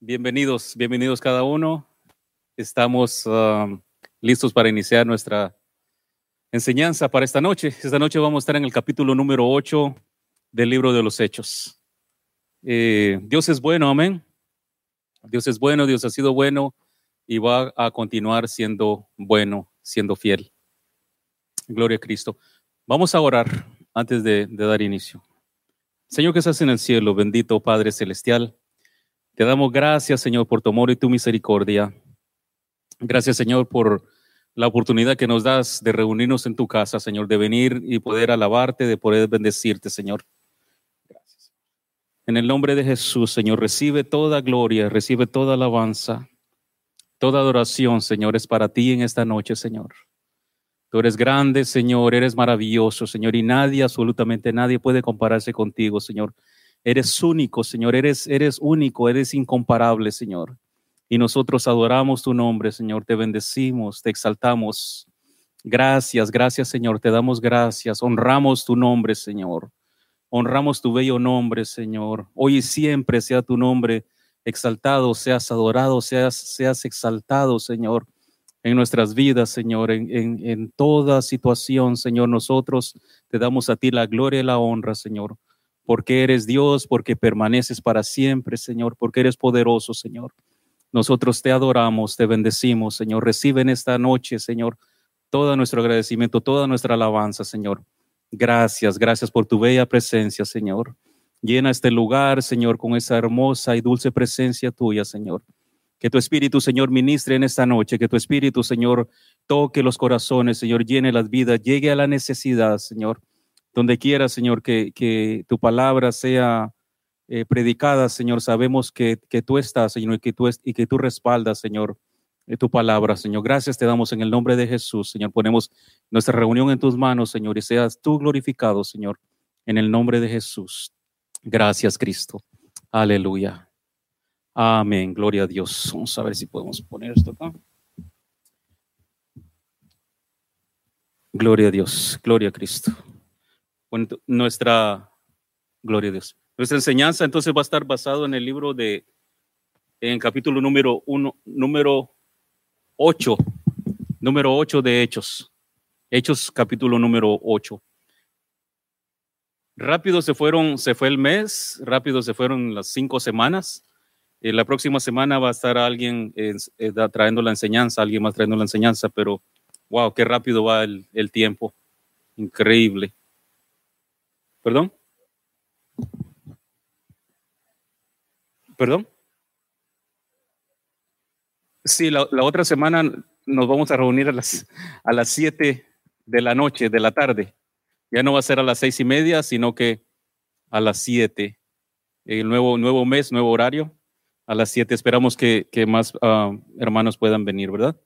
Bienvenidos, bienvenidos cada uno. Estamos um, listos para iniciar nuestra enseñanza para esta noche. Esta noche vamos a estar en el capítulo número 8 del libro de los Hechos. Eh, Dios es bueno, amén. Dios es bueno, Dios ha sido bueno y va a continuar siendo bueno, siendo fiel. Gloria a Cristo. Vamos a orar antes de, de dar inicio. Señor que estás en el cielo, bendito Padre Celestial. Te damos gracias, Señor, por tu amor y tu misericordia. Gracias, Señor, por la oportunidad que nos das de reunirnos en tu casa, Señor, de venir y poder alabarte, de poder bendecirte, Señor. Gracias. En el nombre de Jesús, Señor, recibe toda gloria, recibe toda alabanza, toda adoración, Señor, es para ti en esta noche, Señor. Tú eres grande, Señor, eres maravilloso, Señor, y nadie, absolutamente nadie puede compararse contigo, Señor. Eres único, Señor, eres, eres único, eres incomparable, Señor. Y nosotros adoramos tu nombre, Señor, te bendecimos, te exaltamos. Gracias, gracias, Señor, te damos gracias, honramos tu nombre, Señor. Honramos tu bello nombre, Señor. Hoy y siempre sea tu nombre exaltado, seas adorado, seas, seas exaltado, Señor, en nuestras vidas, Señor, en, en, en toda situación, Señor. Nosotros te damos a ti la gloria y la honra, Señor porque eres Dios, porque permaneces para siempre, Señor, porque eres poderoso, Señor. Nosotros te adoramos, te bendecimos, Señor. Recibe en esta noche, Señor, todo nuestro agradecimiento, toda nuestra alabanza, Señor. Gracias, gracias por tu bella presencia, Señor. Llena este lugar, Señor, con esa hermosa y dulce presencia tuya, Señor. Que tu Espíritu, Señor, ministre en esta noche, que tu Espíritu, Señor, toque los corazones, Señor, llene las vidas, llegue a la necesidad, Señor donde quiera, Señor, que, tu palabra sea eh, predicada, Señor, sabemos que, tú estás, Señor, y que tú, respaldas, Señor, eh, tu palabra, Señor. Gracias te damos en el nombre de Jesús, Señor. Ponemos nuestra reunión en tus manos, Señor, y seas tú glorificado, Señor, en el nombre de Jesús. Gracias, Cristo. Aleluya. Amén. Gloria a Dios. Vamos a ver si podemos poner esto acá. Gloria a Dios. Gloria a Cristo nuestra, gloria a Dios, nuestra enseñanza entonces va a estar basado en el libro de, en capítulo número uno, número 8, número 8 de Hechos. Hechos capítulo número 8. Rápido se fueron, se fue el mes, rápido se fueron las cinco semanas. Eh, la próxima semana va a estar alguien eh, trayendo la enseñanza, alguien más trayendo la enseñanza, pero wow, qué rápido va el tiempo. Increíble. ¿Perdón? ¿Perdón? Sí, la, otra semana nos vamos a reunir a las, a las 7 de la noche, de la tarde. Ya no va a ser a las seis y media, sino que a las 7. El nuevo, nuevo mes, nuevo horario. A las 7 esperamos que, más ah, hermanos puedan venir, ¿verdad?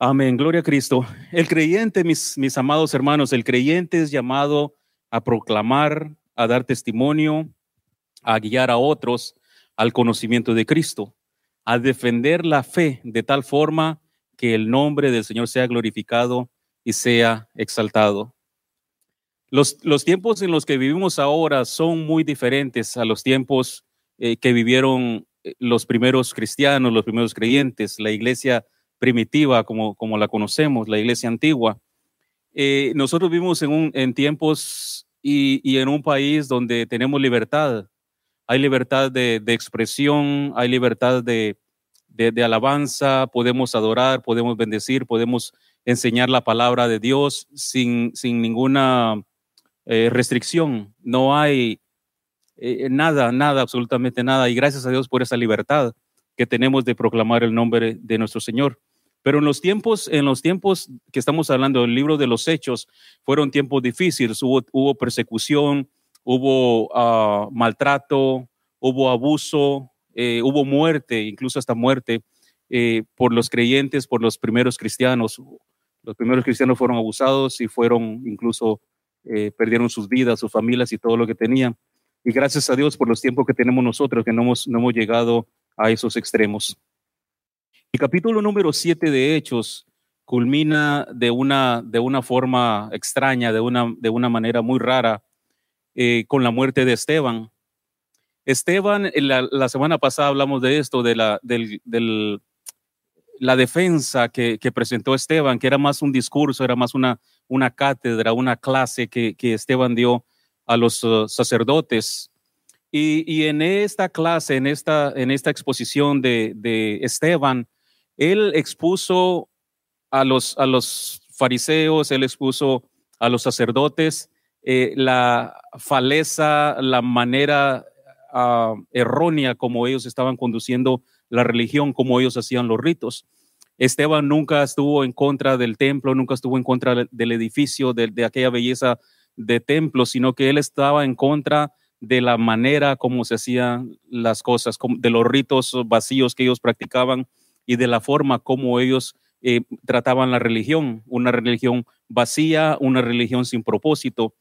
Amén, gloria a Cristo. El creyente, mis, mis amados hermanos, el creyente es llamado a proclamar, a dar testimonio, a guiar a otros al conocimiento de Cristo, a defender la fe de tal forma que el nombre del Señor sea glorificado y sea exaltado. Los, los tiempos en los que vivimos ahora son muy diferentes a los tiempos eh, que vivieron eh, los primeros cristianos, los primeros creyentes, la iglesia primitiva como, como la conocemos, la iglesia antigua. Eh, nosotros vivimos en, un, en tiempos y, en un país donde tenemos libertad. Hay libertad de, expresión, hay libertad de, alabanza, podemos adorar, podemos bendecir, podemos enseñar la palabra de Dios sin, sin ninguna eh, restricción. No hay eh, nada, nada, absolutamente nada. Y gracias a Dios por esa libertad que tenemos de proclamar el nombre de nuestro Señor. Pero en los tiempos, en los tiempos que estamos hablando del libro de los hechos, fueron tiempos difíciles, hubo, hubo persecución, hubo uh, maltrato, hubo abuso, eh, hubo muerte, incluso hasta muerte eh, por los creyentes, por los primeros cristianos. Los primeros cristianos fueron abusados y fueron incluso, eh, perdieron sus vidas, sus familias y todo lo que tenían. Y gracias a Dios por los tiempos que tenemos nosotros, que no hemos, no hemos llegado a esos extremos. El capítulo número 7 de Hechos culmina de una, de una forma extraña, de una, de una manera muy rara, eh, con la muerte de Esteban. Esteban, la, semana pasada hablamos de esto, de la, del, la defensa que, presentó Esteban, que era más un discurso, era más una, una cátedra, una clase que, Esteban dio a los uh, sacerdotes. Y, en esta clase, en esta, en esta exposición de, Esteban, él expuso a los, a los fariseos, él expuso a los sacerdotes eh, la faleza, la manera ah, errónea como ellos estaban conduciendo la religión, como ellos hacían los ritos. Esteban nunca estuvo en contra del templo, nunca estuvo en contra del edificio, de, de aquella belleza de templo, sino que él estaba en contra de la manera como se hacían las cosas, de los ritos vacíos que ellos practicaban y de la forma como ellos eh, trataban la religión, una religión vacía, una religión sin propósito.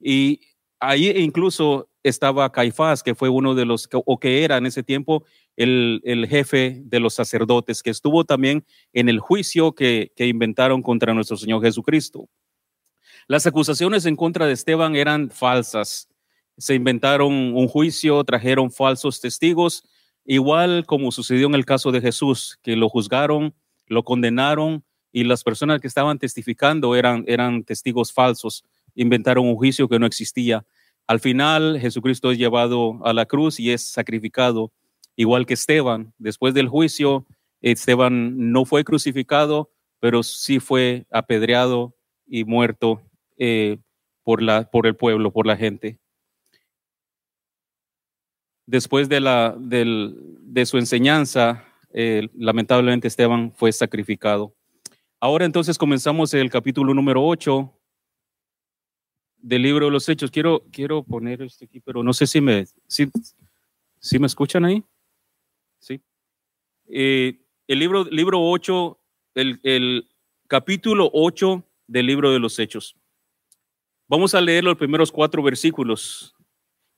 Y ahí incluso estaba Caifás, que fue uno de los, o que era en ese tiempo el, jefe de los sacerdotes, que estuvo también en el juicio que, que inventaron contra nuestro Señor Jesucristo. Las acusaciones en contra de Esteban eran falsas. Se inventaron un juicio, trajeron falsos testigos, igual como sucedió en el caso de Jesús, que lo juzgaron, lo condenaron y las personas que estaban testificando eran, eran testigos falsos, inventaron un juicio que no existía. Al final, Jesucristo es llevado a la cruz y es sacrificado, igual que Esteban. Después del juicio, Esteban no fue crucificado, pero sí fue apedreado y muerto eh, por, la, por el pueblo, por la gente. Después de, la, de su enseñanza, eh, lamentablemente Esteban fue sacrificado. Ahora entonces comenzamos el capítulo número 8 del libro de los Hechos. Quiero, quiero poner esto aquí, pero no sé si me, si, me escuchan ahí. Sí. Eh, el libro, libro 8, el, el capítulo 8 del libro de los Hechos. Vamos a leer los primeros cuatro versículos.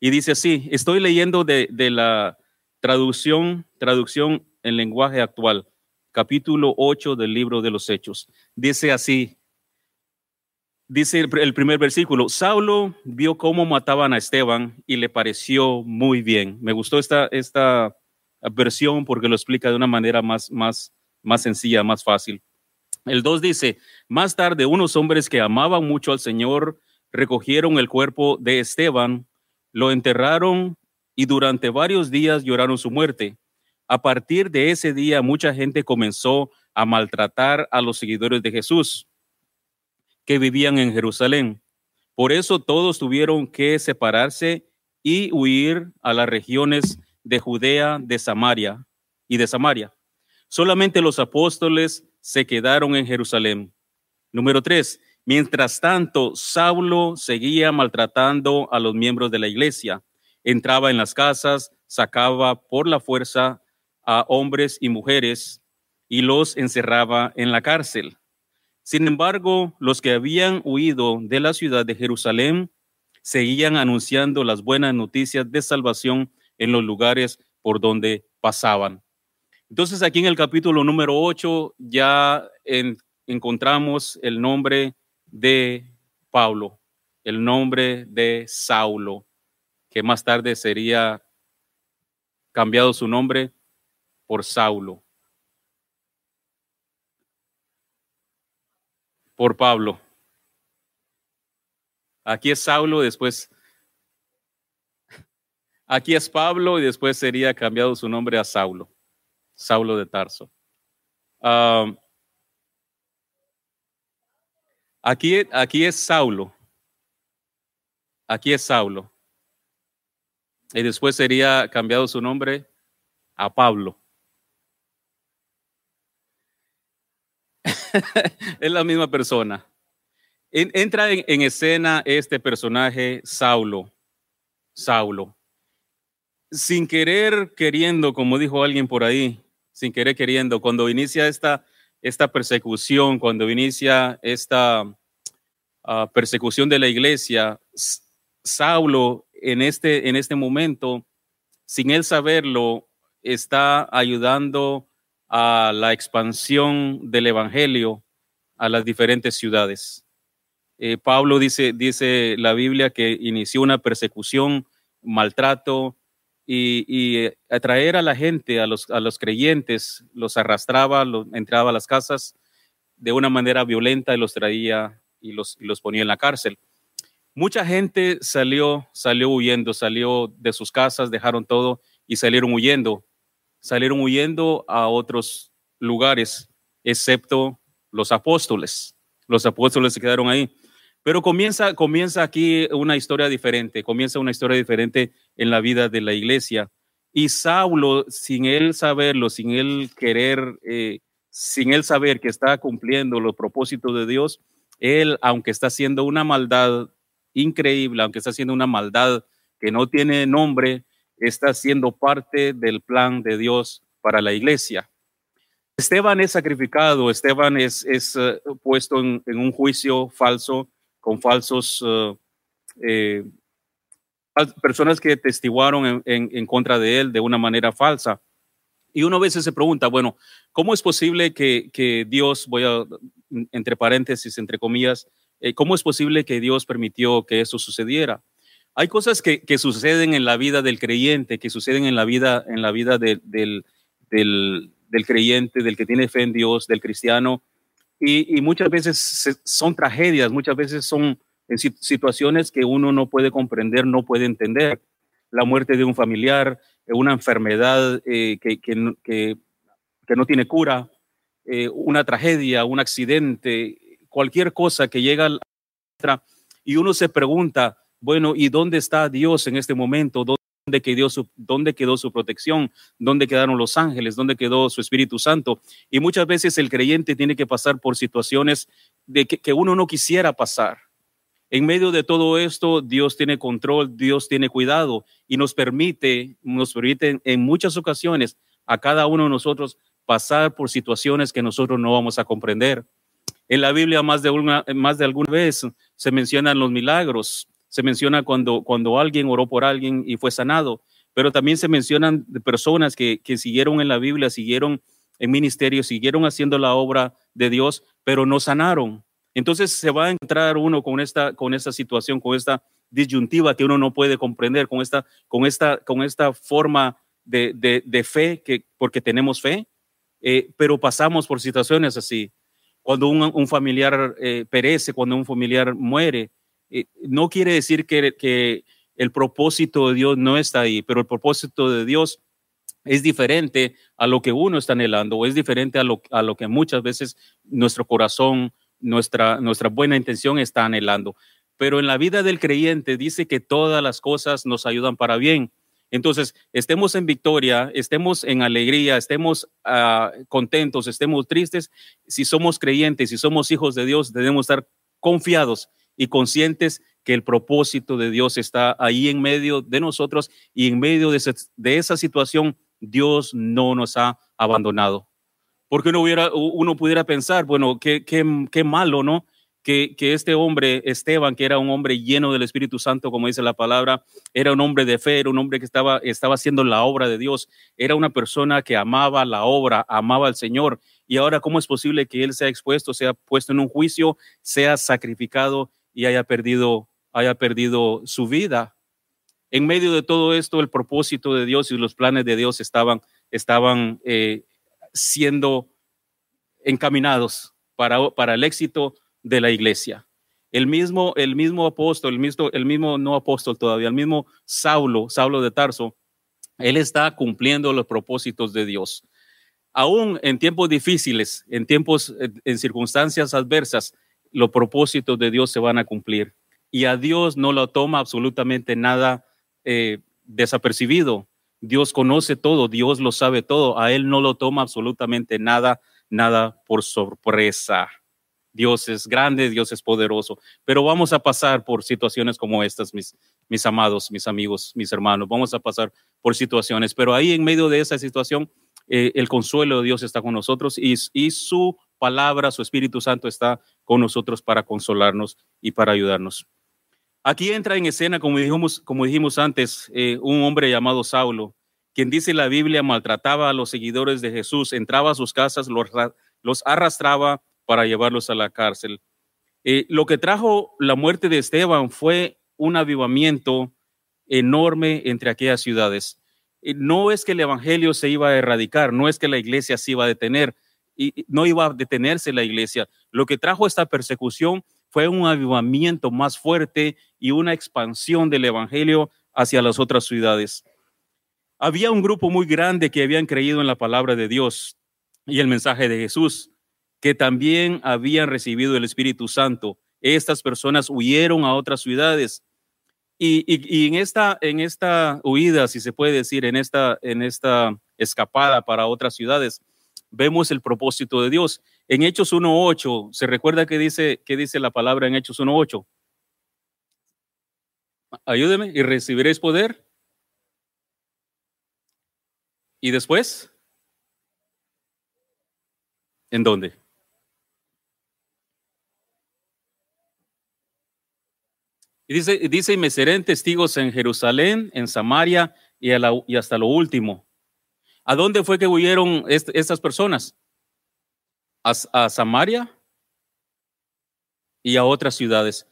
Y dice así, estoy leyendo de, de la traducción, traducción en lenguaje actual, capítulo 8 del libro de los Hechos. Dice así, dice el primer versículo, Saulo vio cómo mataban a Esteban y le pareció muy bien. Me gustó esta, esta versión porque lo explica de una manera más, más, más sencilla, más fácil. El 2 dice, más tarde unos hombres que amaban mucho al Señor recogieron el cuerpo de Esteban, lo enterraron y durante varios días lloraron su muerte. A partir de ese día, mucha gente comenzó a maltratar a los seguidores de Jesús que vivían en Jerusalén. Por eso todos tuvieron que separarse y huir a las regiones de Judea, de Samaria y de Samaria. Solamente los apóstoles se quedaron en Jerusalén. Número tres, Mientras tanto, Saulo seguía maltratando a los miembros de la iglesia. Entraba en las casas, sacaba por la fuerza a hombres y mujeres y los encerraba en la cárcel. Sin embargo, los que habían huido de la ciudad de Jerusalén seguían anunciando las buenas noticias de salvación en los lugares por donde pasaban. Entonces aquí en el capítulo número 8 ya encontramos el nombre de Pablo, el nombre de Saulo, que más tarde sería cambiado su nombre por Saulo, por Pablo. Aquí es Saulo, después, aquí es Pablo y después sería cambiado su nombre a Saulo, Saulo de Tarso. Ah, Aquí, aquí es Saulo. Aquí es Saulo. Y después sería cambiado su nombre a Pablo. es la misma persona. entra en, en, escena este personaje, Saulo. Saulo. Sin querer, queriendo, como dijo alguien por ahí, sin querer, queriendo, cuando inicia esta esta persecución, cuando inicia esta ah, persecución de la iglesia, Saulo en este, en este momento, sin él saberlo, está ayudando a la expansión del evangelio a las diferentes ciudades. Eh, Pablo dice, dice la Biblia que inició una persecución, maltrato y, atraer a la gente, a los, a los creyentes, los arrastraba, entraba a las casas de una manera violenta y los traía y los, y los ponía en la cárcel. Mucha gente salió, salió huyendo, salió de sus casas, dejaron todo y salieron huyendo. Salieron huyendo a otros lugares, excepto los apóstoles. Los apóstoles se quedaron ahí. Pero comienza, comienza aquí una historia diferente, comienza una historia diferente en la vida de la iglesia. Y Saulo, sin él saberlo, sin él querer, eh, sin él saber que está cumpliendo los propósitos de Dios, él, aunque está haciendo una maldad increíble, aunque está haciendo una maldad que no tiene nombre, está siendo parte del plan de Dios para la iglesia. Esteban es sacrificado, Esteban es, es eh, puesto en, un juicio falso con falsos eh, eh, personas que testiguaron en, contra de él de una manera falsa. Y uno a veces se pregunta, bueno, ¿cómo es posible que, que Dios, voy a, entre paréntesis, entre comillas, eh, ¿cómo es posible que Dios permitió que eso sucediera? Hay cosas que, que, suceden en la vida del creyente, que suceden en la vida, en la vida del, del, del, creyente, del que tiene fe en Dios, del cristiano, y, muchas veces son tragedias, muchas veces son situaciones que uno no puede comprender, no puede entender. La muerte de un familiar, una enfermedad eh, que, que, no tiene cura, eh, una tragedia, un accidente, cualquier cosa que llega a y uno se pregunta, bueno, ¿y dónde está Dios en este momento? ¿Dónde quedó, su, ¿Dónde quedó su protección? ¿Dónde quedaron los ángeles? ¿Dónde quedó su Espíritu Santo? Y muchas veces el creyente tiene que pasar por situaciones de que, que uno no quisiera pasar. En medio de todo esto, Dios tiene control, Dios tiene cuidado y nos permite, nos permite en muchas ocasiones a cada uno de nosotros pasar por situaciones que nosotros no vamos a comprender. En la Biblia más de, una, más de alguna vez se mencionan los milagros, se menciona cuando, cuando alguien oró por alguien y fue sanado, pero también se mencionan personas que, que siguieron en la Biblia, siguieron en ministerio, siguieron haciendo la obra de Dios, pero no sanaron. Entonces se va a encontrar uno con esta, con esta situación, con esta disyuntiva que uno no puede comprender, con esta, con esta, con esta forma de, de, fe, que, porque tenemos fe, eh, pero pasamos por situaciones así cuando un, familiar eh, perece, cuando un familiar muere, no quiere decir que, el propósito de Dios no está ahí, pero el propósito de Dios es diferente a lo que uno está anhelando o es diferente a lo, que muchas veces nuestro corazón, nuestra, nuestra buena intención está anhelando. Pero en la vida del creyente dice que todas las cosas nos ayudan para bien. Entonces, estemos en victoria, estemos en alegría, estemos ah, contentos, estemos tristes. Si somos creyentes, si somos hijos de Dios, debemos estar confiados y conscientes que el propósito de Dios está ahí en medio de nosotros y en medio de, esa situación Dios no nos ha abandonado. Porque uno, hubiera, uno pudiera pensar, bueno, qué, qué, qué malo, ¿no? que, este hombre, Esteban, que era un hombre lleno del Espíritu Santo, como dice la palabra, era un hombre de fe, era un hombre que estaba, estaba haciendo la obra de Dios, era una persona que amaba la obra, amaba al Señor. Y ahora, ¿cómo es posible que él sea expuesto, sea puesto en un juicio, sea sacrificado y haya perdido, haya perdido su vida? En medio de todo esto, el propósito de Dios y los planes de Dios estaban, estaban eh, siendo encaminados para, para el éxito de la iglesia. El mismo, el mismo apóstol, el mismo, el mismo no apóstol todavía, el mismo Saulo, Saulo de Tarso, él está cumpliendo los propósitos de Dios. Aún en tiempos difíciles, en tiempos, en circunstancias adversas, los propósitos de Dios se van a cumplir. Y a Dios no lo toma absolutamente nada eh, desapercibido. Dios conoce todo, Dios lo sabe todo. A Él no lo toma absolutamente nada, nada por sorpresa. Dios es grande, Dios es poderoso, pero vamos a pasar por situaciones como estas, mis, mis amados, mis amigos, mis hermanos, vamos a pasar por situaciones, pero ahí en medio de esa situación, eh, el consuelo de Dios está con nosotros y, y su palabra, su Espíritu Santo está con nosotros para consolarnos y para ayudarnos. Aquí entra en escena, como dijimos, como dijimos antes, eh, un hombre llamado Saulo, quien dice la Biblia maltrataba a los seguidores de Jesús, entraba a sus casas, los, arrastraba, para llevarlos a la cárcel. Eh, lo que trajo la muerte de Esteban fue un avivamiento enorme entre aquellas ciudades. no es que el evangelio se iba a erradicar, no es que la iglesia se iba a detener, y no iba a detenerse la iglesia. Lo que trajo esta persecución fue un avivamiento más fuerte y una expansión del evangelio hacia las otras ciudades. Había un grupo muy grande que habían creído en la palabra de Dios y el mensaje de Jesús, que también habían recibido el Espíritu Santo. Estas personas huyeron a otras ciudades y, en, esta, en esta huida, si se puede decir, en esta, en esta escapada para otras ciudades, vemos el propósito de Dios. En Hechos 1.8, ¿se recuerda que dice, que dice la palabra en Hechos 1.8? Ayúdeme y recibiréis poder. ¿Y después? ¿En dónde? Dice, dice, y me serán testigos en Jerusalén, en Samaria y, y, hasta lo último. ¿A dónde fue que huyeron estas personas? A, Samaria y a otras ciudades.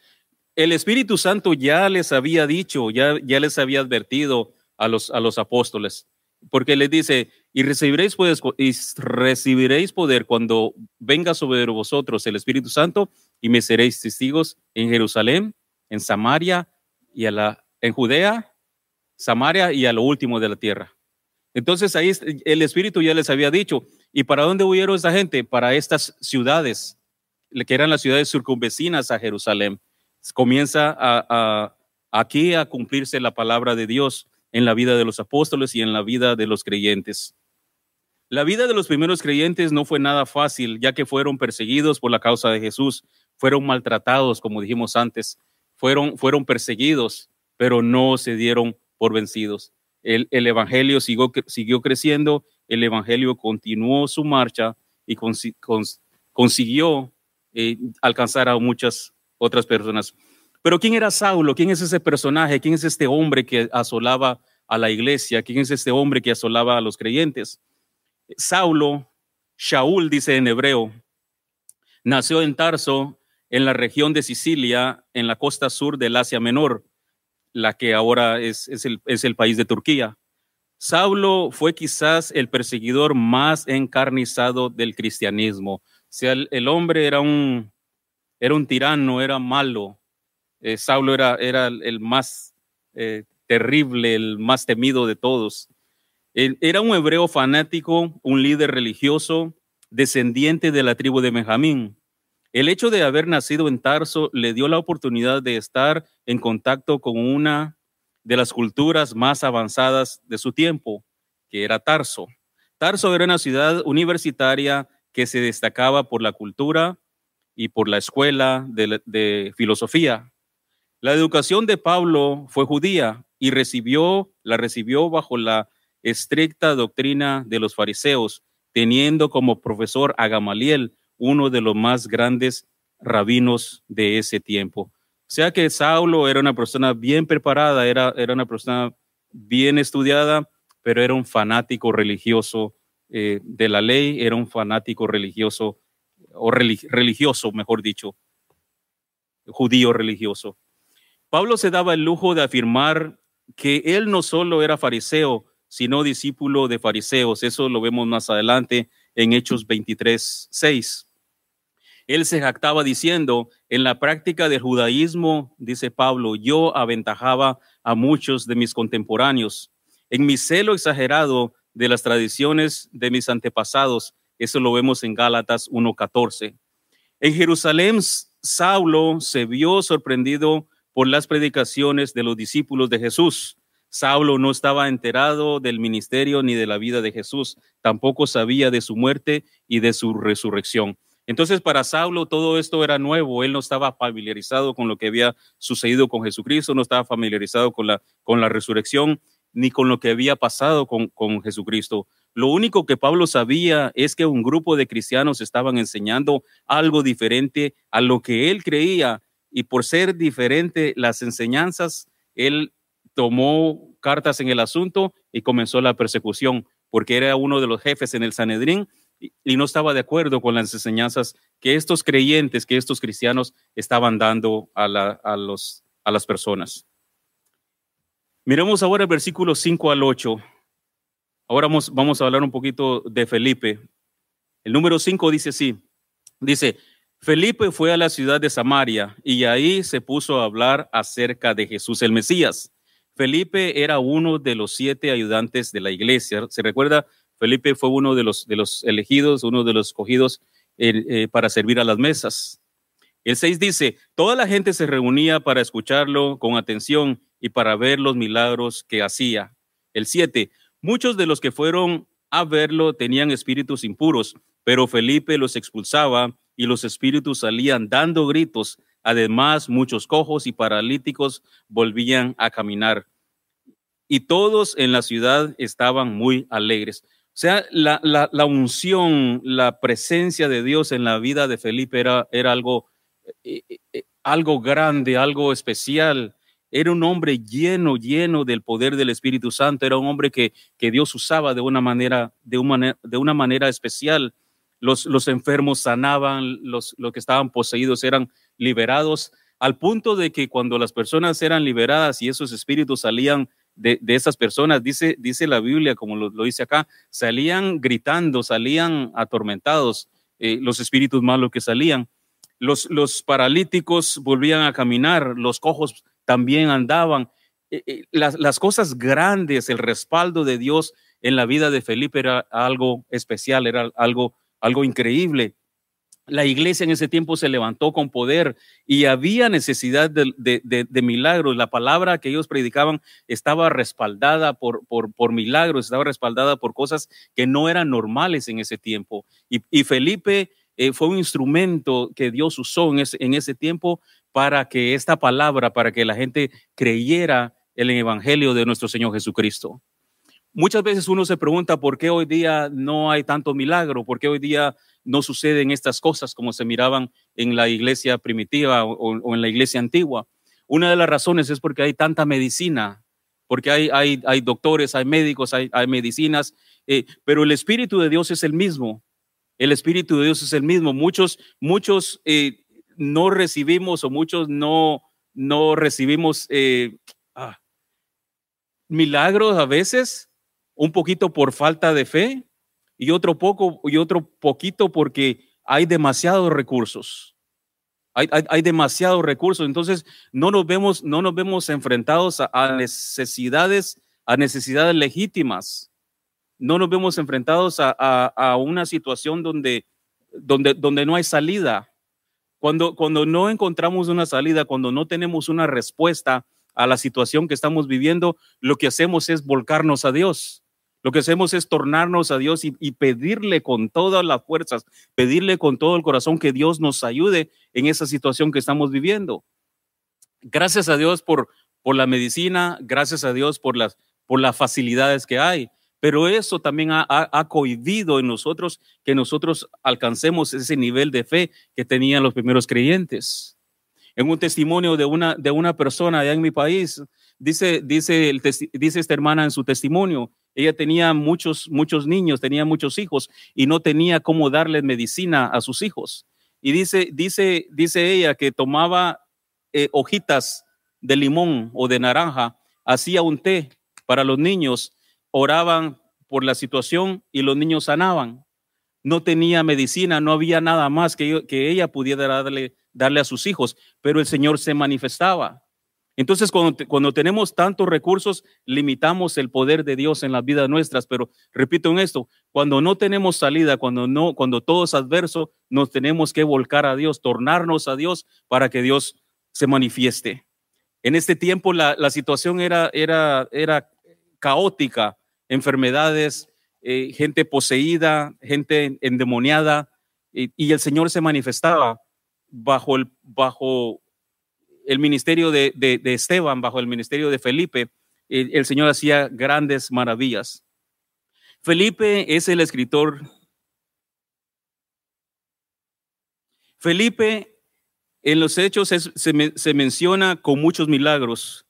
El Espíritu Santo ya les había dicho, ya, les había advertido a los, a los apóstoles, porque les dice, y recibiréis, poder, y recibiréis poder cuando venga sobre vosotros el Espíritu Santo y me seréis testigos en Jerusalén, en Samaria y a la, en Judea, Samaria y a lo último de la tierra. Entonces ahí el Espíritu ya les había dicho, ¿y para dónde huyeron esta gente? Para estas ciudades, que eran las ciudades circunvecinas a Jerusalén. Comienza aquí a cumplirse la palabra de Dios en la vida de los apóstoles y en la vida de los creyentes. La vida de los primeros creyentes no fue nada fácil, ya que fueron perseguidos por la causa de Jesús, fueron maltratados, como dijimos antes, fueron, fueron perseguidos, pero no se dieron por vencidos. El, el Evangelio siguió, siguió, creciendo, el Evangelio continuó su marcha y consiguió eh, alcanzar a muchas otras personas. Pero ¿quién era Saulo? ¿Quién es ese personaje? ¿Quién es este hombre que asolaba a la iglesia? ¿Quién es este hombre que asolaba a los creyentes? Saulo, Shaul dice en hebreo, nació en Tarso en la región de Sicilia, en la costa sur del Asia Menor, la que ahora es, el, país de Turquía. Saulo fue quizás el perseguidor más encarnizado del cristianismo. El, hombre era un, tirano, era malo. Eh, Saulo era, era el más eh, terrible, el más temido de todos. era un hebreo fanático, un líder religioso, descendiente de la tribu de Benjamín. El hecho de haber nacido en Tarso le dio la oportunidad de estar en contacto con una de las culturas más avanzadas de su tiempo, que era Tarso. Tarso era una ciudad universitaria que se destacaba por la cultura y por la escuela de, filosofía. La educación de Pablo fue judía y recibió, la recibió bajo la estricta doctrina de los fariseos, teniendo como profesor a Gamaliel, uno de los más grandes rabinos de ese tiempo. O sea que Saulo era una persona bien preparada, era, era una persona bien estudiada, pero era un fanático religioso eh, de la ley, era un fanático religioso, o religioso, mejor dicho, judío religioso. Pablo se daba el lujo de afirmar que él no solo era fariseo, sino discípulo de fariseos. Eso lo vemos más adelante en Hechos 23, 6. Él se jactaba diciendo, en la práctica del judaísmo, dice Pablo, yo aventajaba a muchos de mis contemporáneos. En mi celo exagerado de las tradiciones de mis antepasados, eso lo vemos en Gálatas 1.14. En Jerusalén, Saulo se vio sorprendido por las predicaciones de los discípulos de Jesús. Saulo no estaba enterado del ministerio ni de la vida de Jesús, tampoco sabía de su muerte y de su resurrección. Entonces para Saulo todo esto era nuevo, él no estaba familiarizado con lo que había sucedido con Jesucristo, no estaba familiarizado con la, con la resurrección ni con lo que había pasado con, con Jesucristo. Lo único que Pablo sabía es que un grupo de cristianos estaban enseñando algo diferente a lo que él creía y por ser diferente las enseñanzas, él tomó cartas en el asunto y comenzó la persecución porque era uno de los jefes en el Sanedrín y no estaba de acuerdo con las enseñanzas que estos creyentes, que estos cristianos estaban dando a, los, a las personas. Miremos ahora el versículo 5 al 8. Ahora vamos, vamos a hablar un poquito de Felipe. El número 5 dice así, dice, Felipe fue a la ciudad de Samaria y ahí se puso a hablar acerca de Jesús el Mesías. Felipe era uno de los siete ayudantes de la iglesia. ¿Se recuerda? Felipe fue uno de los, de los elegidos, uno de los escogidos eh, eh, para servir a las mesas. El 6 dice, toda la gente se reunía para escucharlo con atención y para ver los milagros que hacía. El 7, muchos de los que fueron a verlo tenían espíritus impuros, pero Felipe los expulsaba y los espíritus salían dando gritos. Además, muchos cojos y paralíticos volvían a caminar. Y todos en la ciudad estaban muy alegres. O sea, la, la, unción, la presencia de Dios en la vida de Felipe era, era algo, eh, eh, eh, algo grande, algo especial. Era un hombre lleno, lleno del poder del Espíritu Santo. Era un hombre que, que Dios usaba de una manera, de una, de una manera especial. Los, los enfermos sanaban, los, los que estaban poseídos eran liberados, al punto de que cuando las personas eran liberadas y esos espíritus salían de, de esas personas, dice, dice la Biblia, como lo, dice acá, salían gritando, salían atormentados eh, los espíritus malos que salían. Los, los paralíticos volvían a caminar, los cojos también andaban. Eh, eh, las, las cosas grandes, el respaldo de Dios en la vida de Felipe era algo especial, era algo, algo increíble. La iglesia en ese tiempo se levantó con poder y había necesidad de, de, milagros. La palabra que ellos predicaban estaba respaldada por, por, milagros, estaba respaldada por cosas que no eran normales en ese tiempo. Y, Felipe eh, fue un instrumento que Dios usó en ese, en ese tiempo para que esta palabra, para que la gente creyera el Evangelio de nuestro Señor Jesucristo. Muchas veces uno se pregunta por qué hoy día no hay tanto milagro, por qué hoy día no suceden estas cosas como se miraban en la iglesia primitiva o, en la iglesia antigua. Una de las razones es porque hay tanta medicina, porque hay, hay, hay doctores, hay médicos, hay, medicinas, eh, pero el Espíritu de Dios es el mismo. El Espíritu de Dios es el mismo. Muchos, muchos eh, no recibimos o muchos no, no recibimos eh, ah, milagros a veces, un poquito por falta de fe y otro poco y otro poquito porque hay demasiados recursos. Hay, hay, demasiados recursos, entonces no nos vemos, no nos vemos enfrentados a, necesidades, a necesidades legítimas. No nos vemos enfrentados a, a, una situación donde, donde, donde no hay salida. Cuando, cuando no encontramos una salida, cuando no tenemos una respuesta a la situación que estamos viviendo, lo que hacemos es volcarnos a Dios. Lo que hacemos es tornarnos a Dios y, pedirle con todas las fuerzas, pedirle con todo el corazón que Dios nos ayude en esa situación que estamos viviendo. Gracias a Dios por, por la medicina, gracias a Dios por las, por las facilidades que hay, pero eso también ha, ha, cohibido en nosotros que nosotros alcancemos ese nivel de fe que tenían los primeros creyentes. En un testimonio de una, de una persona allá en mi país, dice, dice, el, dice esta hermana en su testimonio, ella tenía muchos, muchos niños, tenía muchos hijos y no tenía cómo darle medicina a sus hijos. Y dice, dice, dice ella que tomaba eh, hojitas de limón o de naranja, hacía un té para los niños oraban por la situación y los niños sanaban. No tenía medicina, no había nada más que, que ella pudiera darle, darle a sus hijos, pero el Señor se manifestaba. Entonces, cuando, cuando, tenemos tantos recursos, limitamos el poder de Dios en las vidas nuestras. Pero repito en esto, cuando no tenemos salida, cuando no, cuando todo es adverso, nos tenemos que volcar a Dios, tornarnos a Dios para que Dios se manifieste. En este tiempo la, la situación era, era, era caótica, enfermedades, eh, gente poseída, gente endemoniada, y, y, el Señor se manifestaba bajo, el, bajo el ministerio de, Esteban, bajo el ministerio de Felipe, el, el Señor hacía grandes maravillas. Felipe es el escritor. Felipe en los hechos se, se, menciona con muchos milagros.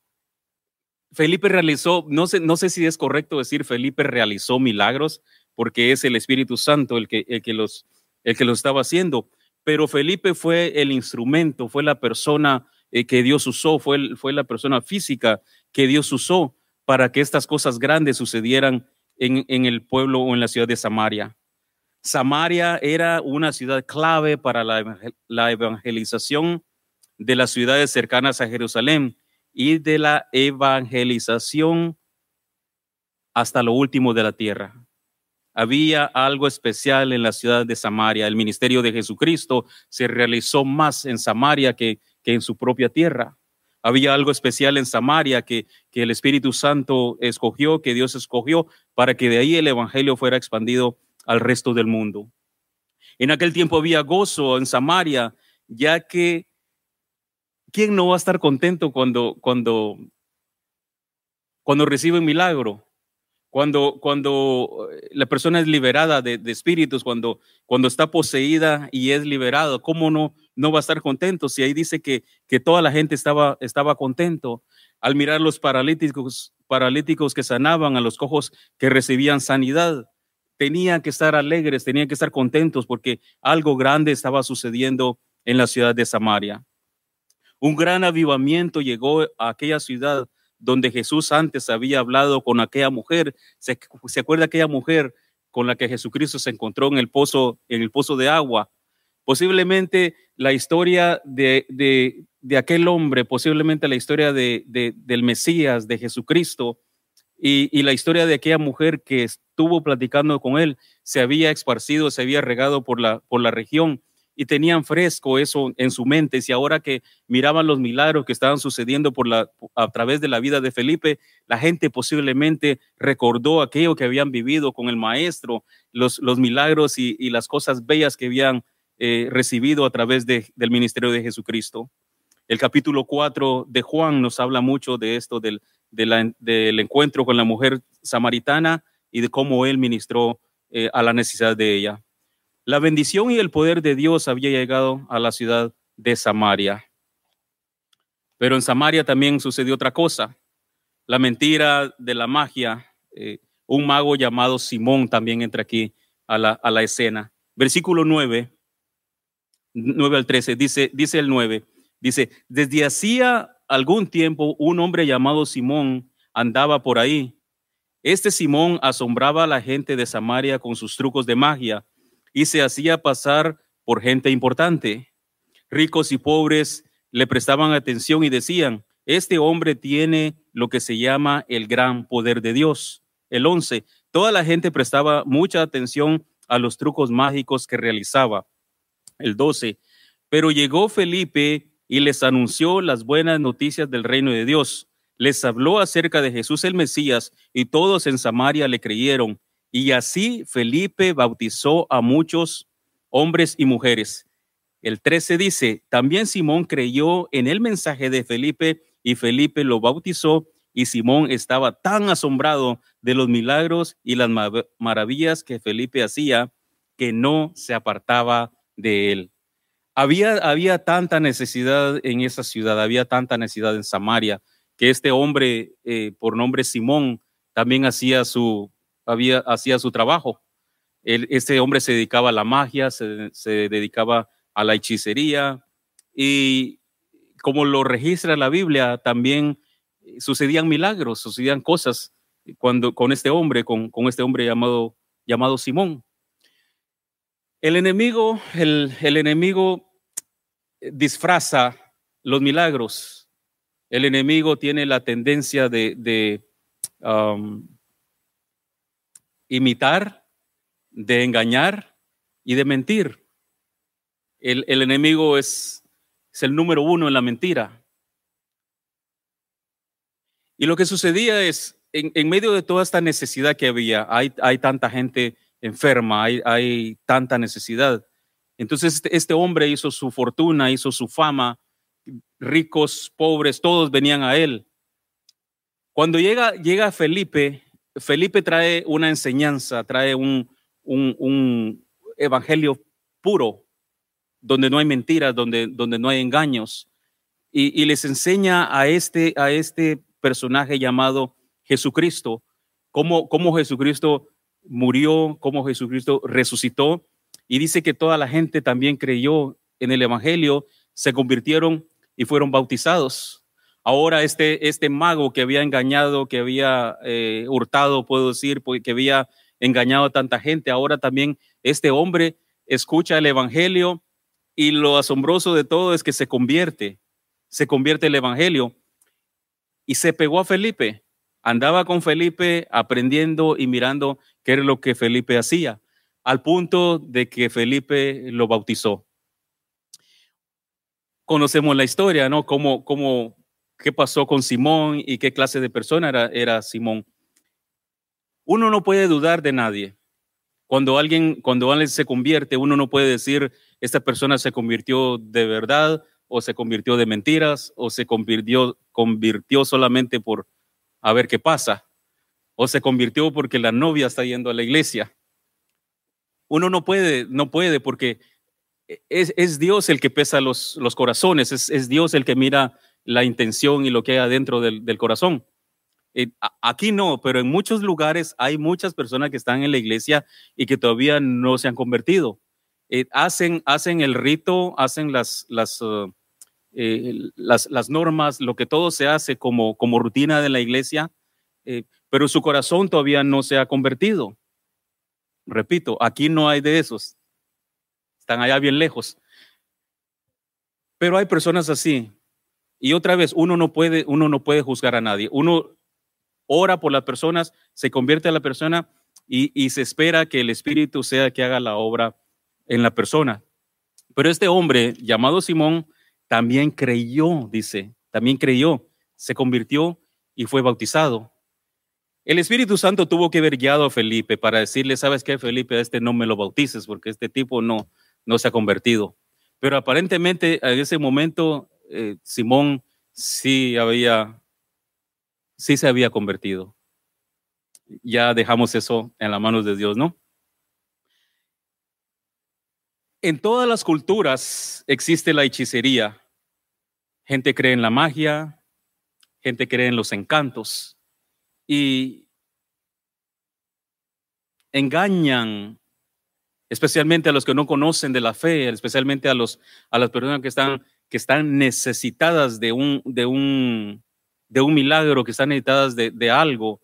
Felipe realizó, no sé, no sé si es correcto decir Felipe realizó milagros, porque es el Espíritu Santo el que, el que, los, el que los estaba haciendo, pero Felipe fue el instrumento, fue la persona eh, que Dios usó, fue, fue la persona física que Dios usó para que estas cosas grandes sucedieran en, en el pueblo o en la ciudad de Samaria. Samaria era una ciudad clave para la, evangelización de las ciudades cercanas a Jerusalén y de la evangelización hasta lo último de la tierra. Había algo especial en la ciudad de Samaria. El ministerio de Jesucristo se realizó más en Samaria que, que en su propia tierra. Había algo especial en Samaria que, que el Espíritu Santo escogió, que Dios escogió, para que de ahí el Evangelio fuera expandido al resto del mundo. En aquel tiempo había gozo en Samaria, ya que ¿quién no va a estar contento cuando, cuando, cuando recibe un milagro? Cuando, cuando eh, la persona es liberada de, espíritus, cuando, cuando está poseída y es liberada, ¿cómo no, no va a estar contento? Si ahí dice que, que toda la gente estaba, estaba contento al mirar los paralíticos, paralíticos que sanaban, a los cojos que recibían sanidad tenían que estar alegres, tenían que estar contentos porque algo grande estaba sucediendo en la ciudad de Samaria. Un gran avivamiento llegó a aquella ciudad donde Jesús antes había hablado con aquella mujer. ¿Se, acuerda aquella mujer con la que Jesucristo se encontró en el pozo, en el pozo de agua? Posiblemente la historia de, de, aquel hombre, posiblemente la historia de, del Mesías, de Jesucristo, y, la historia de aquella mujer que estuvo platicando con él se había esparcido, se había regado por la, por la región y tenían fresco eso en su mente. Y ahora que miraban los milagros que estaban sucediendo por la, a través de la vida de Felipe, la gente posiblemente recordó aquello que habían vivido con el maestro, los, los milagros y, las cosas bellas que habían eh, recibido a través de, del ministerio de Jesucristo. El capítulo 4 de Juan nos habla mucho de esto, del, del encuentro con la mujer samaritana y de cómo él ministró eh, a la necesidad de ella. La bendición y el poder de Dios había llegado a la ciudad de Samaria. Pero en Samaria también sucedió otra cosa. La mentira de la magia. Eh, un mago llamado Simón también entra aquí a la, a la escena. Versículo 9, 9 al 13, dice, dice el 9, dice, desde hacía algún tiempo un hombre llamado Simón andaba por ahí. Este Simón asombraba a la gente de Samaria con sus trucos de magia y se hacía pasar por gente importante. Ricos y pobres le prestaban atención y decían, este hombre tiene lo que se llama el gran poder de Dios. El 11, toda la gente prestaba mucha atención a los trucos mágicos que realizaba. El 12, pero llegó Felipe y les anunció las buenas noticias del reino de Dios. Les habló acerca de Jesús el Mesías y todos en Samaria le creyeron. Y así Felipe bautizó a muchos hombres y mujeres. El 13 dice, también Simón creyó en el mensaje de Felipe y Felipe lo bautizó y Simón estaba tan asombrado de los milagros y las maravillas que Felipe hacía que no se apartaba de él. Había, tanta necesidad en esa ciudad, había tanta necesidad en Samaria, que este hombre, eh, por nombre Simón, también hacía su, había, hacía su trabajo. este hombre se dedicaba a la magia, se, dedicaba a la hechicería y como lo registra la Biblia, también sucedían milagros, sucedían cosas cuando, con este hombre, con, este hombre llamado, llamado Simón. El enemigo, el, el enemigo disfraza los milagros. El enemigo tiene la tendencia de, um, imitar, de engañar y de mentir. El, enemigo es, es, el número uno en la mentira. Y lo que sucedía es, en, medio de toda esta necesidad que había, hay, hay tanta gente enferma, hay, hay tanta necesidad. Entonces este, este, hombre hizo su fortuna, hizo su fama, ricos, pobres, todos venían a él. Cuando llega, llega Felipe, Felipe trae una enseñanza, trae un, un, evangelio puro, donde no hay mentiras, donde, donde no hay engaños, y, les enseña a este, a este personaje llamado Jesucristo, cómo, cómo Jesucristo murió, cómo Jesucristo resucitó y dice que toda la gente también creyó en el Evangelio, se convirtieron y fueron bautizados. Ahora este, este mago que había engañado, que había eh, hurtado, puedo decir, que había engañado a tanta gente, ahora también este hombre escucha el Evangelio y lo asombroso de todo es que se convierte, se convierte el Evangelio y se pegó a Felipe. Andaba con Felipe aprendiendo y mirando qué era lo que Felipe hacía, al punto de que Felipe lo bautizó. Conocemos la historia, ¿no? Cómo, cómo qué pasó con Simón y qué clase de persona era, era Simón. Uno no puede dudar de nadie. Cuando alguien, cuando alguien se convierte, uno no puede decir, esta persona se convirtió de verdad o se convirtió de mentiras o se convirtió, convirtió solamente por a ver qué pasa o se convirtió porque la novia está yendo a la iglesia. Uno no puede, no puede porque es, es Dios el que pesa los, los corazones, es, es Dios el que mira la intención y lo que hay adentro del, corazón. Eh, aquí no, pero en muchos lugares hay muchas personas que están en la iglesia y que todavía no se han convertido. Eh, hacen, hacen el rito, hacen las, las, uh, eh, las, las, normas, lo que todo se hace como, como rutina de la iglesia, pero su corazón todavía no se ha convertido. Repito, aquí no hay de esos. Están allá bien lejos. Pero hay personas así, y otra vez, uno no puede, uno no puede juzgar a nadie. Uno ora por las personas, se convierte a la persona y, se espera que el Espíritu sea que haga la obra en la persona. Pero este hombre llamado Simón también creyó, dice, también creyó, se convirtió y fue bautizado. El Espíritu Santo tuvo que haber guiado a Felipe para decirle, ¿sabes qué, Felipe? A este no me lo bautices porque este tipo no, no se ha convertido. Pero aparentemente en ese momento eh, Simón sí había, sí se había convertido. Ya dejamos eso en las manos de Dios, ¿no? En todas las culturas existe la hechicería. Gente cree en la magia, gente cree en los encantos y engañan especialmente a los que no conocen de la fe, especialmente a, los, a las personas que están que están necesitadas de un, de un, de un milagro, que están necesitadas de, algo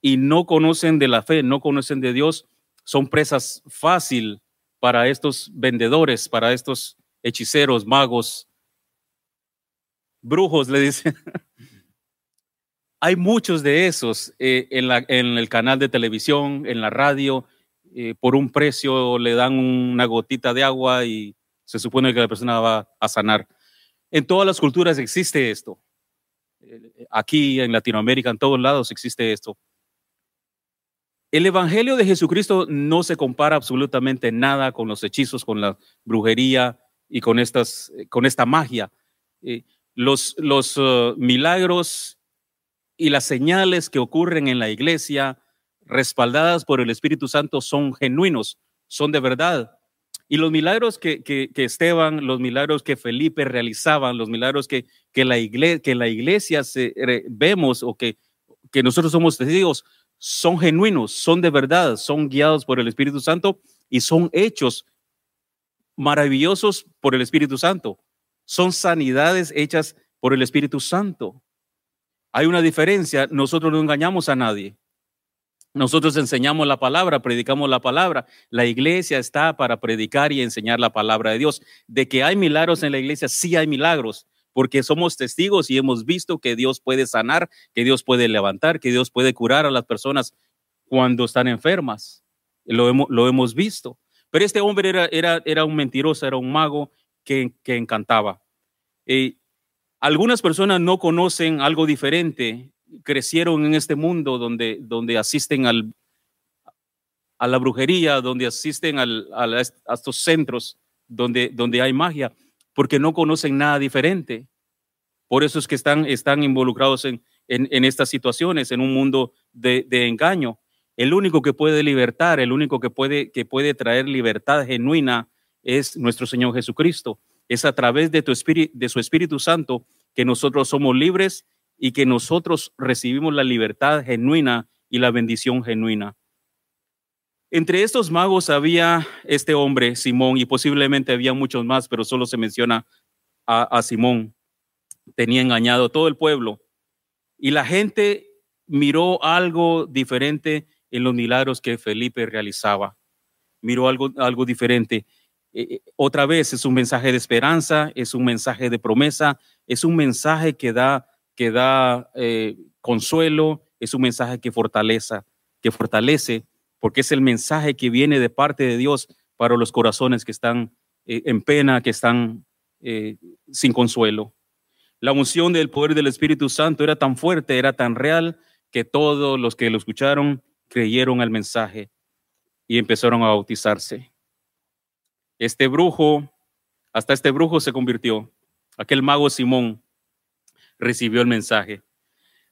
y no conocen de la fe, no conocen de Dios, son presas fácil para estos vendedores, para estos hechiceros, magos, brujos, le dicen. Hay muchos de esos eh, en, la, en, el canal de televisión, en la radio, eh, por un precio le dan una gotita de agua y se supone que la persona va a sanar. En todas las culturas existe esto. Aquí en Latinoamérica, en todos lados existe esto. El Evangelio de Jesucristo no se compara absolutamente nada con los hechizos, con la brujería y con, estas, con esta magia. Eh, los milagros y las señales que ocurren en la iglesia, respaldadas por el Espíritu Santo, son genuinos, son de verdad. Y los milagros que, que, Esteban, los milagros que Felipe realizaban, los milagros que, que, la, iglesia, que la iglesia se, vemos o que, que nosotros somos testigos, son genuinos, son de verdad, son guiados por el Espíritu Santo y son hechos maravillosos por el Espíritu Santo. Son sanidades hechas por el Espíritu Santo. Hay una diferencia, nosotros no engañamos a nadie. Nosotros enseñamos la palabra, predicamos la palabra. La iglesia está para predicar y enseñar la palabra de Dios. De que hay milagros en la iglesia, sí hay milagros, porque somos testigos y hemos visto que Dios puede sanar, que Dios puede levantar, que Dios puede curar a las personas cuando están enfermas. Lo hemos, visto. Pero este hombre era, era, era un mentiroso, era un mago que, que encantaba. Y algunas personas no conocen algo diferente crecieron en este mundo donde, donde asisten al, a la brujería, donde asisten a, estos centros donde, donde hay magia, porque no conocen nada diferente. Por eso es que están, están involucrados en, en, estas situaciones, en un mundo de, de, engaño. El único que puede libertar, el único que puede, que puede traer libertad genuina es nuestro Señor Jesucristo. Es a través de, tu espíritu, de su Espíritu Santo que nosotros somos libres y que nosotros recibimos la libertad genuina y la bendición genuina. Entre estos magos había este hombre, Simón, y posiblemente había muchos más, pero solo se menciona a, Simón. tenía engañado todo el pueblo. Y la gente miró algo diferente en los milagros que Felipe realizaba. Miró algo, algo diferente. Eh, eh, otra vez es un mensaje de esperanza, es un mensaje de promesa, es un mensaje que da, que da eh, consuelo, es un mensaje que fortaleza, que fortalece, porque es el mensaje que viene de parte de Dios para los corazones que están en pena, que están sin consuelo. La unción del poder del Espíritu Santo era tan fuerte, era tan real, que todos los que lo escucharon creyeron al mensaje y empezaron a bautizarse. Este brujo, hasta este brujo se convirtió. Aquel mago Simón recibió el mensaje.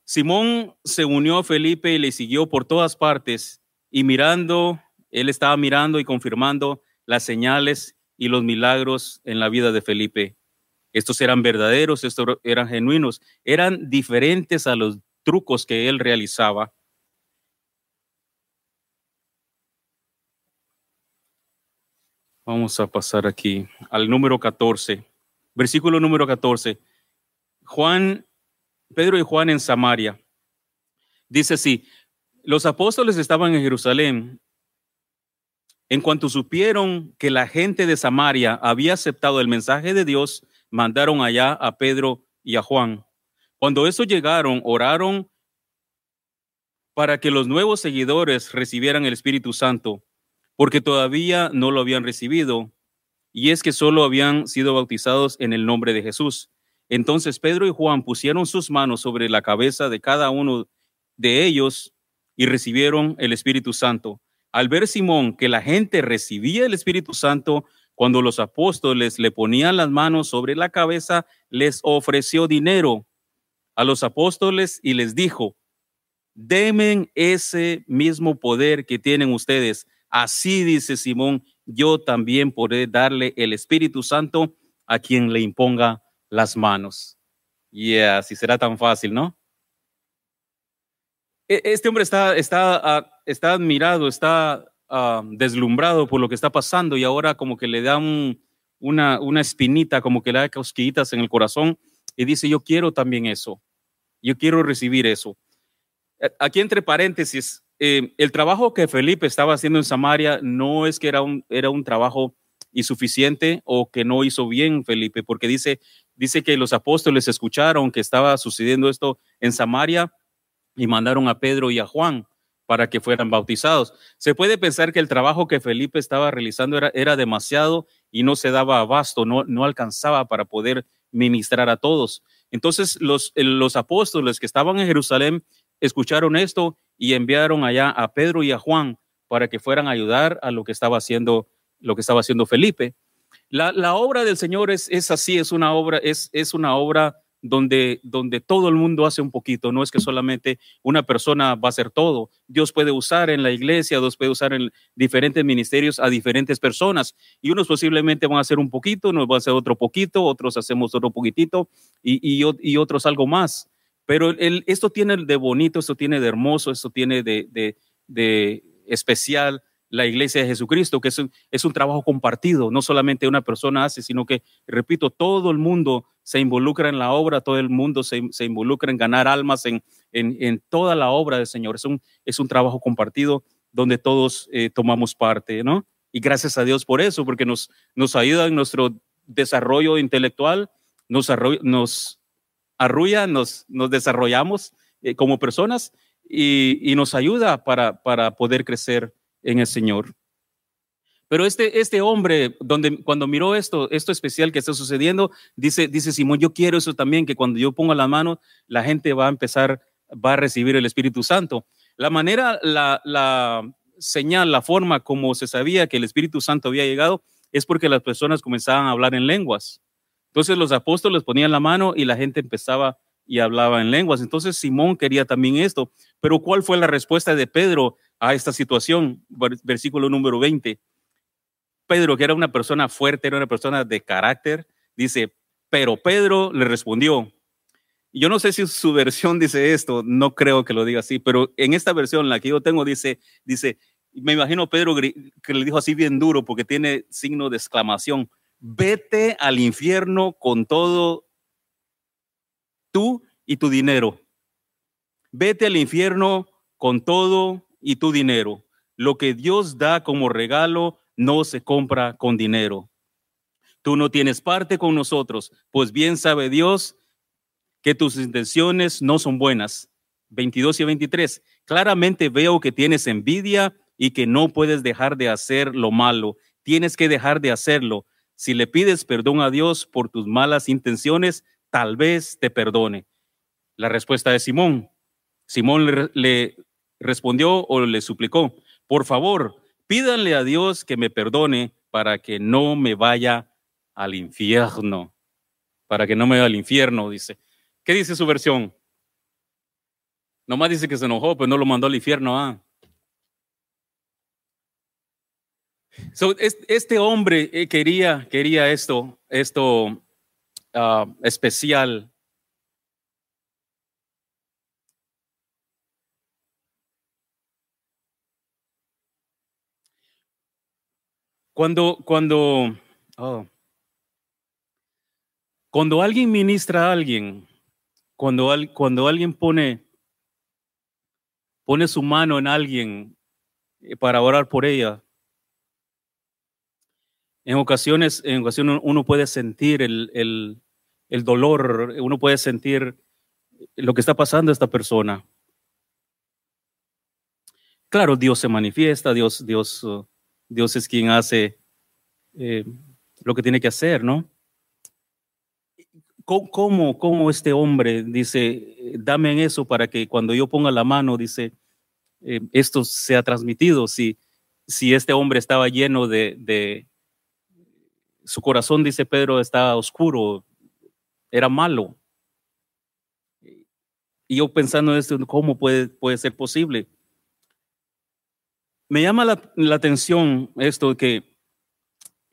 Simón se unió a Felipe y le siguió por todas partes y mirando, él estaba mirando y confirmando las señales y los milagros en la vida de Felipe. Estos eran verdaderos, estos eran genuinos, eran diferentes a los trucos que él realizaba. Vamos a pasar aquí al número 14, versículo número 14. Juan, Pedro y Juan en Samaria. Dice así, los apóstoles estaban en Jerusalén. En cuanto supieron que la gente de Samaria había aceptado el mensaje de Dios, mandaron allá a Pedro y a Juan. Cuando estos llegaron, oraron para que los nuevos seguidores recibieran el Espíritu Santo, porque todavía no lo habían recibido, y es que solo habían sido bautizados en el nombre de Jesús. Entonces Pedro y Juan pusieron sus manos sobre la cabeza de cada uno de ellos y recibieron el Espíritu Santo. Al ver Simón que la gente recibía el Espíritu Santo, cuando los apóstoles le ponían las manos sobre la cabeza, les ofreció dinero a los apóstoles y les dijo, demen ese mismo poder que tienen ustedes. Así dice Simón, yo también podré darle el Espíritu Santo a quien le imponga las manos. Y así será tan fácil, ¿no? E, este hombre está, está, ah, está admirado, está Ah, deslumbrado por lo que está pasando y ahora como que le da una, una espinita, como que le da cosquillitas en el corazón y dice, yo quiero también eso, yo quiero recibir eso. Aquí entre paréntesis, eh, el trabajo que Felipe estaba haciendo en Samaria no es que era un, era un trabajo insuficiente o que no hizo bien Felipe, porque dice, dice que los apóstoles escucharon que estaba sucediendo esto en Samaria y mandaron a Pedro y a Juan para que fueran bautizados. Se puede pensar que el trabajo que Felipe estaba realizando era, demasiado y no se daba abasto, no, no alcanzaba para poder ministrar a todos. Entonces los, los apóstoles que estaban en Jerusalén escucharon esto y enviaron allá a Pedro y a Juan para que fueran a ayudar a lo que estaba haciendo, lo que estaba haciendo Felipe. La, obra del Señor es, es así, es una obra, es, es una obra donde, donde todo el mundo hace un poquito, no es que solamente una persona va a hacer todo. Dios puede usar en la iglesia, Dios puede usar en diferentes ministerios a diferentes personas y unos posiblemente van a hacer un poquito, unos van a hacer otro poquito, otros hacemos otro poquitito y, y, otros algo más. Pero el, esto tiene de bonito, esto tiene de hermoso, esto tiene de, de, de especial la iglesia de Jesucristo, que es un, es un trabajo compartido, no solamente una persona hace, sino que, repito, todo el mundo se involucra en la obra, todo el mundo se, se involucra en ganar almas en, en, en, toda la obra del Señor. Es un, es un trabajo compartido donde todos eh, tomamos parte, ¿no? Y gracias a Dios por eso, porque nos, nos ayuda en nuestro desarrollo intelectual, nos, arrulla, nos, nos desarrollamos eh, como personas y, y, nos ayuda para, para poder crecer en el Señor. Pero este, este hombre, donde, cuando miró esto, esto especial que está sucediendo, dice, dice Simón, yo quiero eso también, que cuando yo ponga la mano, la gente va a empezar, va a recibir el Espíritu Santo. La manera, la, la señal, la forma como se sabía que el Espíritu Santo había llegado, es porque las personas comenzaban a hablar en lenguas. Entonces los apóstoles ponían la mano y la gente empezaba y hablaba en lenguas. Entonces Simón quería también esto. Pero ¿cuál fue la respuesta de Pedro a esta situación? Versículo número 20. Pedro, que era una persona fuerte, era una persona de carácter, dice, pero Pedro le respondió. Yo no sé si su versión dice esto, no creo que lo diga así, pero en esta versión, la que yo tengo, dice, dice, me imagino Pedro que le dijo así bien duro porque tiene signo de exclamación, vete al infierno con todo tú y tu dinero. Vete al infierno con todo y tu dinero. Lo que Dios da como regalo no se compra con dinero. Tú no tienes parte con nosotros, pues bien sabe Dios que tus intenciones no son buenas. 22 y 23. Claramente veo que tienes envidia y que no puedes dejar de hacer lo malo. Tienes que dejar de hacerlo. Si le pides perdón a Dios por tus malas intenciones, tal vez te perdone. La respuesta de Simón. Simón le, respondió o le suplicó, por favor, pídanle a Dios que me perdone para que no me vaya al infierno. Para que no me vaya al infierno, dice. ¿Qué dice su versión? Nomás dice que se enojó, pero no lo mandó al infierno. Ah. este hombre eh, quería, quería esto, esto ah, especial. Cuando, cuando, oh, cuando alguien ministra a alguien, cuando, cuando alguien pone, pone su mano en alguien eh, para orar por ella, en ocasiones, en ocasiones uno puede sentir el, el, el dolor, uno puede sentir lo que está pasando a esta persona. Claro, Dios se manifiesta, Dios, Dios, uh, Dios es quien hace eh, lo que tiene que hacer, ¿no? ¿Cómo, ¿Cómo, este hombre dice, dame en eso para que cuando yo ponga la mano, dice, eh, esto sea transmitido? Si, si este hombre estaba lleno de, su corazón, dice Pedro, estaba oscuro, era malo. Y yo pensando en esto, ¿cómo puede, puede ser posible? Me llama la, atención esto que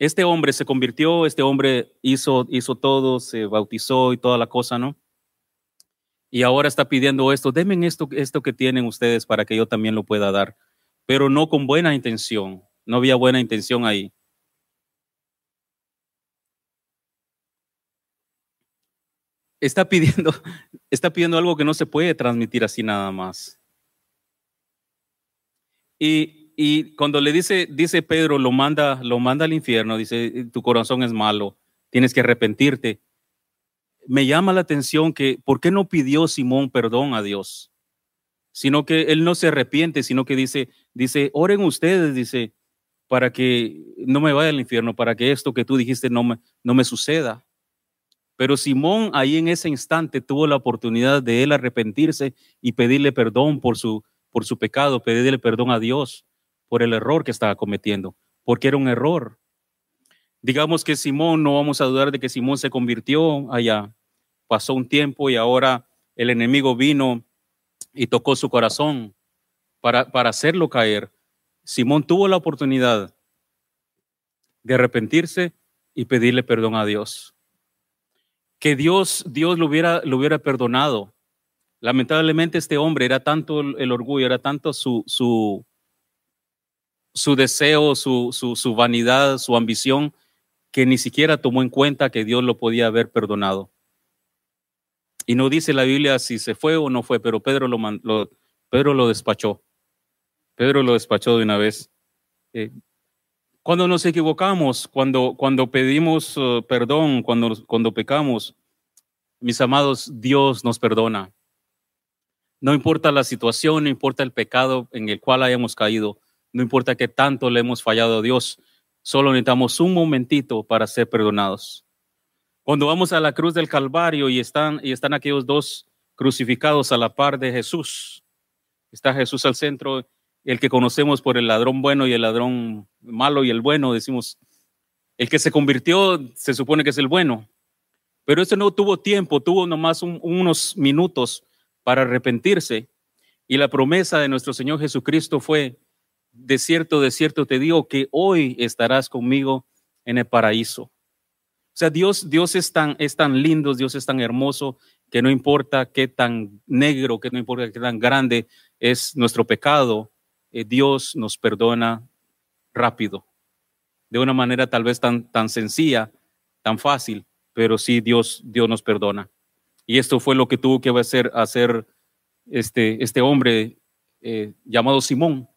este hombre se convirtió, este hombre hizo, hizo todo, se bautizó y toda la cosa, ¿no? Y ahora está pidiendo esto, denme esto, esto que tienen ustedes para que yo también lo pueda dar, pero no con buena intención, no había buena intención ahí. está pidiendo, está pidiendo algo que no se puede transmitir así nada más. Y, y, cuando le dice, dice Pedro, lo manda, lo manda al infierno, dice, tu corazón es malo, tienes que arrepentirte. Me llama la atención que, ¿por qué no pidió Simón perdón a Dios? Sino que él no se arrepiente, sino que dice, dice, oren ustedes, dice, para que no me vaya al infierno, para que esto que tú dijiste no me, no me suceda. Pero Simón ahí en ese instante tuvo la oportunidad de él arrepentirse y pedirle perdón por su, por su pecado, pedirle perdón a Dios por el error que estaba cometiendo, porque era un error. Digamos que Simón, no vamos a dudar de que Simón se convirtió allá, pasó un tiempo y ahora el enemigo vino y tocó su corazón para, para hacerlo caer. Simón tuvo la oportunidad de arrepentirse y pedirle perdón a Dios que Dios, Dios lo hubiera, lo hubiera perdonado. Lamentablemente este hombre era tanto el orgullo, era tanto su, su, su deseo, su, su, su vanidad, su ambición, que ni siquiera tomó en cuenta que Dios lo podía haber perdonado. Y no dice la Biblia si se fue o no fue, pero Pedro lo, Pedro lo despachó. Pedro lo despachó de una vez. Eh, cuando nos equivocamos, cuando, cuando pedimos uh, perdón, cuando, cuando pecamos, mis amados, Dios nos perdona. No importa la situación, no importa el pecado en el cual hayamos caído, no importa que tanto le hemos fallado a Dios, solo necesitamos un momentito para ser perdonados. Cuando vamos a la cruz del Calvario y están, y están aquellos dos crucificados a la par de Jesús, está Jesús al centro el que conocemos por el ladrón bueno y el ladrón malo y el bueno, decimos, el que se convirtió se supone que es el bueno, pero ese no tuvo tiempo, tuvo nomás unos minutos para arrepentirse. Y la promesa de nuestro Señor Jesucristo fue, de cierto, de cierto te digo que hoy estarás conmigo en el paraíso. O sea, Dios, Dios es tan, es tan lindo, Dios es tan hermoso, que no importa qué tan negro, que no importa qué tan grande es nuestro pecado, eh, Dios nos perdona rápido, de una manera tal vez tan, tan sencilla, tan fácil, pero sí Dios, Dios nos perdona. Y esto fue lo que tuvo que hacer, hacer este, este hombre eh, llamado Simón.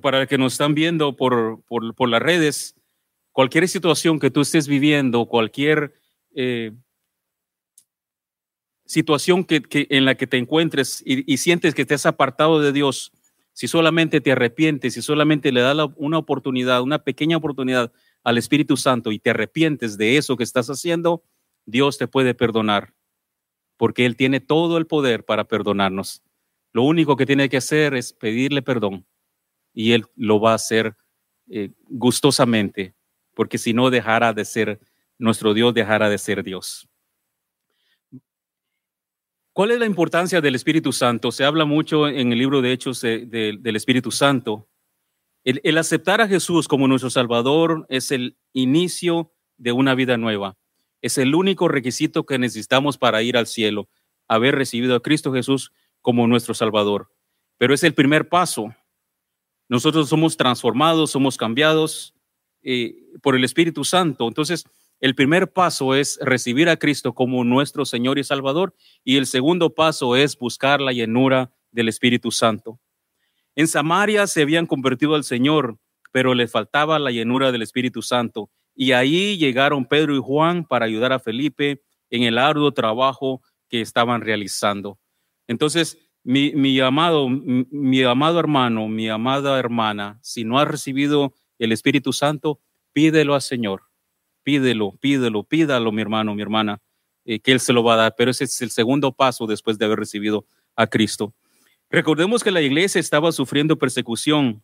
Para que nos están viendo por, por, las redes, cualquier situación que tú estés viviendo, cualquier eh, situación que, en la que te encuentres y, sientes que has apartado de Dios, si solamente te arrepientes, si solamente le das una oportunidad, una pequeña oportunidad al Espíritu Santo y te arrepientes de eso que estás haciendo, Dios te puede perdonar, porque Él tiene todo el poder para perdonarnos. Lo único que tiene que hacer es pedirle perdón y Él lo va a hacer eh, gustosamente, porque si no dejara de ser, nuestro Dios dejará de ser Dios. ¿Cuál es la importancia del Espíritu Santo? Se habla mucho en el libro de Hechos del Espíritu Santo. el, aceptar a Jesús como nuestro Salvador es el inicio de una vida nueva. Es el único requisito que necesitamos para ir al cielo, haber recibido a Cristo Jesús como nuestro Salvador. Pero es el primer paso. Nosotros somos transformados, somos cambiados eh, por el Espíritu Santo. Entonces, el primer paso es recibir a Cristo como nuestro Señor y Salvador y el segundo paso es buscar la llenura del Espíritu Santo. En Samaria se habían convertido al Señor, pero les faltaba la llenura del Espíritu Santo. Y ahí llegaron Pedro y Juan para ayudar a Felipe en el arduo trabajo que estaban realizando. Entonces, mi, amado, mi, amado hermano, mi amada hermana, si no has recibido el Espíritu Santo, pídelo al Señor. Pídelo, pídelo, pídalo, mi hermano, mi hermana, eh, que Él se lo va a dar. Pero ese es el segundo paso después de haber recibido a Cristo. Recordemos que la iglesia estaba sufriendo persecución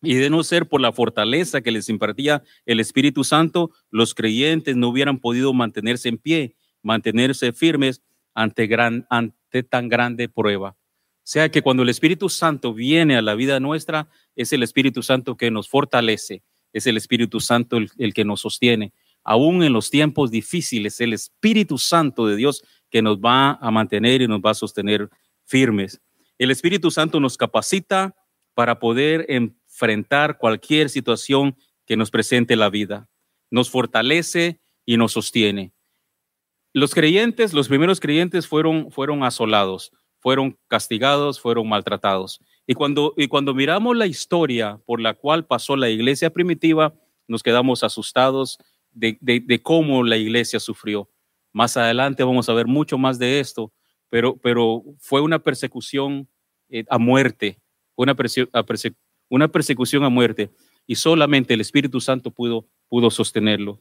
y de no ser por la fortaleza que les impartía el Espíritu Santo, los creyentes no hubieran podido mantenerse en pie, mantenerse firmes ante, gran, ante tan grande prueba. Sea que cuando el Espíritu Santo viene a la vida nuestra, es el Espíritu Santo que nos fortalece, es el Espíritu Santo el, el que nos sostiene. Aún en los tiempos difíciles, el Espíritu Santo de Dios que nos va a mantener y nos va a sostener firmes. El Espíritu Santo nos capacita para poder enfrentar cualquier situación que nos presente la vida. Nos fortalece y nos sostiene. Los creyentes, los primeros creyentes fueron, fueron asolados, fueron castigados, fueron maltratados. Y cuando, y cuando miramos la historia por la cual pasó la iglesia primitiva, nos quedamos asustados de, de, cómo la iglesia sufrió. Más adelante vamos a ver mucho más de esto, pero, pero fue una persecución eh, a muerte, una, persecución a muerte, y solamente el Espíritu Santo pudo, pudo sostenerlo.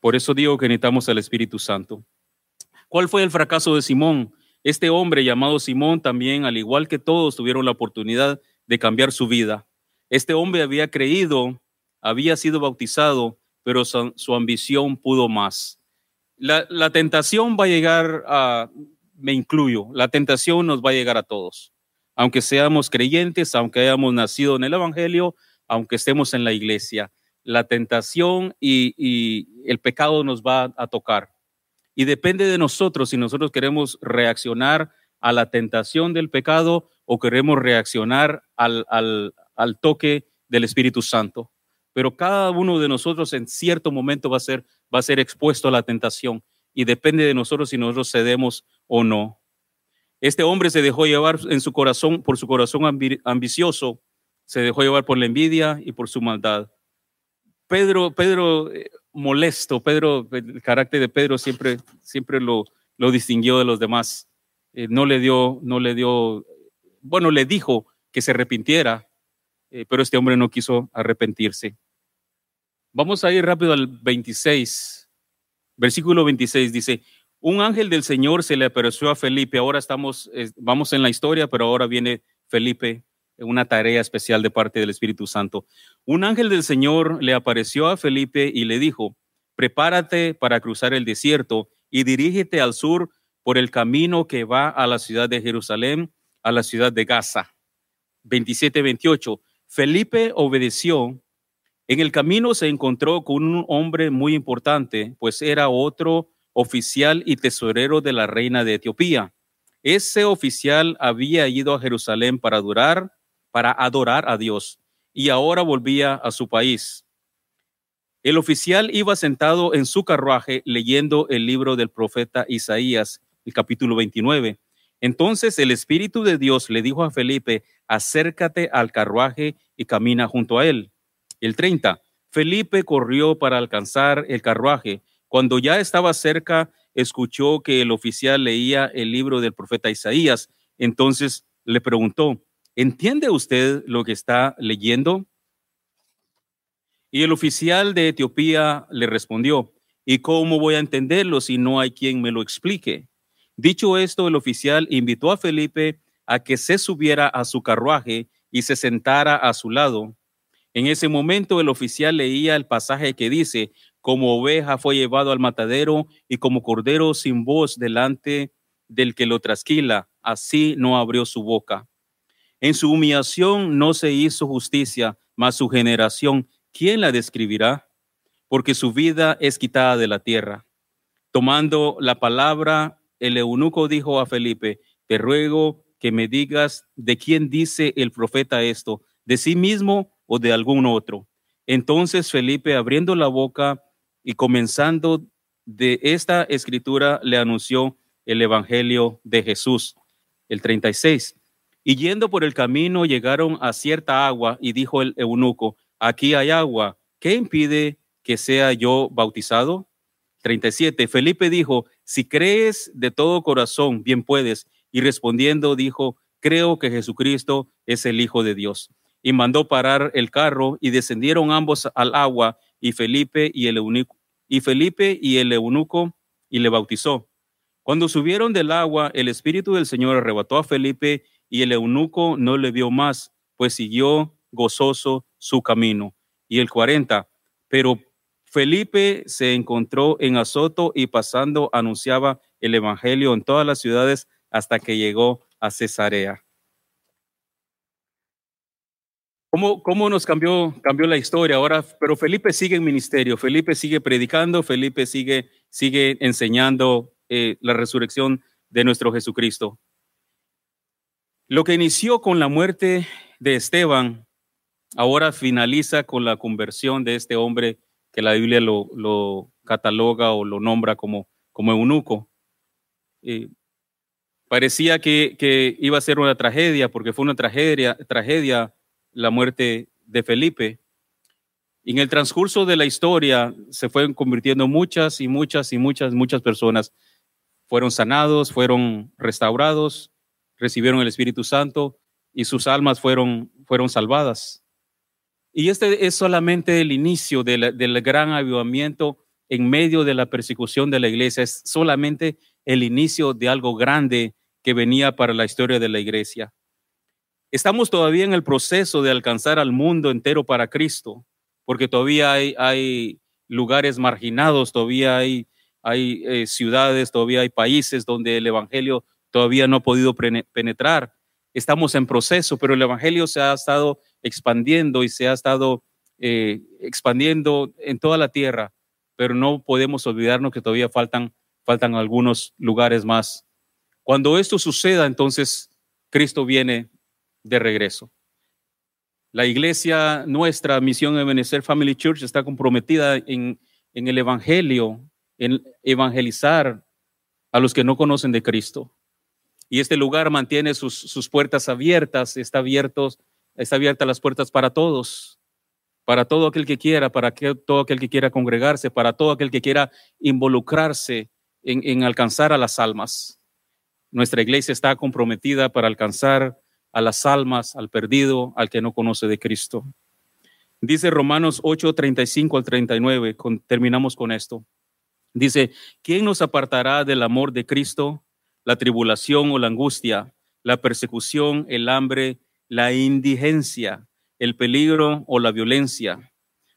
Por eso digo que necesitamos al Espíritu Santo. ¿Cuál fue el fracaso de Simón? Este hombre llamado Simón también, al igual que todos, tuvieron la oportunidad de cambiar su vida. Este hombre había creído, había sido bautizado, pero su, ambición pudo más. La, tentación va a llegar a, me incluyo, la tentación nos va a llegar a todos, aunque seamos creyentes, aunque hayamos nacido en el Evangelio, aunque estemos en la iglesia, la tentación y, el pecado nos va a tocar. Y depende de nosotros si nosotros queremos reaccionar a la tentación del pecado o queremos reaccionar al, al, toque del Espíritu Santo. Pero cada uno de nosotros en cierto momento va a ser, va a ser expuesto a la tentación y depende de nosotros si nosotros cedemos o no. Este hombre se dejó llevar en su corazón por su corazón ambicioso, se dejó llevar por la envidia y por su maldad. Pedro, Pedro eh, molesto, Pedro, el carácter de Pedro siempre, siempre lo, lo distinguió de los demás. Eh, no le dio, no le dio, bueno, le dijo que se arrepintiera, eh, pero este hombre no quiso arrepentirse. Vamos a ir rápido al 26. Versículo 26 dice, un ángel del Señor se le apareció a Felipe. Ahora estamos, vamos en la historia, pero ahora viene Felipe, una tarea especial de parte del Espíritu Santo. Un ángel del Señor le apareció a Felipe y le dijo, prepárate para cruzar el desierto y dirígete al sur por el camino que va a la ciudad de Jerusalén, a la ciudad de Gaza. 27-28. Felipe obedeció en el camino se encontró con un hombre muy importante, pues era otro oficial y tesorero de la reina de Etiopía. Ese oficial había ido a Jerusalén para adorar, para adorar a Dios y ahora volvía a su país. El oficial iba sentado en su carruaje leyendo el libro del profeta Isaías, el capítulo 29. Entonces el Espíritu de Dios le dijo a Felipe, acércate al carruaje y camina junto a él. El 30. Felipe corrió para alcanzar el carruaje. Cuando ya estaba cerca, escuchó que el oficial leía el libro del profeta Isaías. Entonces le preguntó, ¿entiende usted lo que está leyendo? Y el oficial de Etiopía le respondió, ¿y cómo voy a entenderlo si no hay quien me lo explique? Dicho esto, el oficial invitó a Felipe a que se subiera a su carruaje y se sentara a su lado. En ese momento el oficial leía el pasaje que dice, como oveja fue llevado al matadero y como cordero sin voz delante del que lo trasquila, así no abrió su boca. En su humillación no se hizo justicia, mas su generación ¿quién la describirá? Porque su vida es quitada de la tierra. Tomando la palabra, el eunuco dijo a Felipe, te ruego que me digas de quién dice el profeta esto, de sí mismo o de algún otro. Entonces Felipe, abriendo la boca y comenzando de esta escritura, le anunció el Evangelio de Jesús. El 36. Y yendo por el camino llegaron a cierta agua y dijo el eunuco, aquí hay agua, ¿qué impide que sea yo bautizado? 37. Felipe dijo, si crees de todo corazón, bien puedes. Y respondiendo dijo, creo que Jesucristo es el Hijo de Dios. Y mandó parar el carro y descendieron ambos al agua y Felipe y el eunuco, y Felipe y el eunuco y le bautizó. Cuando subieron del agua, el Espíritu del Señor arrebató a Felipe y el eunuco no le vio más, pues siguió gozoso su camino. Y el 40, pero Felipe se encontró en Azoto y pasando anunciaba el Evangelio en todas las ciudades hasta que llegó a Cesarea. ¿Cómo, cómo nos cambió, cambió la historia ahora? Pero Felipe sigue en ministerio, Felipe sigue predicando, Felipe sigue, sigue enseñando eh, la resurrección de nuestro Jesucristo. Lo que inició con la muerte de Esteban ahora finaliza con la conversión de este hombre que la Biblia lo, cataloga o lo nombra como, como eunuco. Eh, parecía que, iba a ser una tragedia, porque fue una tragedia, la muerte de Felipe. En el transcurso de la historia se fueron convirtiendo muchas y muchas y muchas, muchas personas. Fueron sanados, fueron restaurados, recibieron el Espíritu Santo y sus almas fueron, fueron salvadas. Y este es solamente el inicio del, gran avivamiento en medio de la persecución de la iglesia. Es solamente el inicio de algo grande que venía para la historia de la iglesia. Estamos todavía en el proceso de alcanzar al mundo entero para Cristo, porque todavía hay, lugares marginados, todavía hay, hay eh, ciudades, todavía hay países donde el Evangelio todavía no ha podido penetrar. Estamos en proceso, pero el Evangelio se ha estado expandiendo y se ha estado eh, expandiendo en toda la tierra, pero no podemos olvidarnos que todavía faltan, faltan algunos lugares más. Cuando esto suceda, entonces Cristo viene de regreso. La iglesia, nuestra misión de Benecer Family Church está comprometida en, en el Evangelio, en evangelizar a los que no conocen de Cristo. Y este lugar mantiene sus, sus puertas abiertas, está abiertos está abierta las puertas para todos, para todo aquel que quiera, para todo aquel que quiera congregarse, para todo aquel que quiera involucrarse en, en alcanzar a las almas. Nuestra iglesia está comprometida para alcanzar a las almas, al perdido, al que no conoce de Cristo. Dice Romanos 8, 35 al 39, terminamos con esto. Dice, ¿quién nos apartará del amor de Cristo? La tribulación o la angustia, la persecución, el hambre, la indigencia, el peligro o la violencia.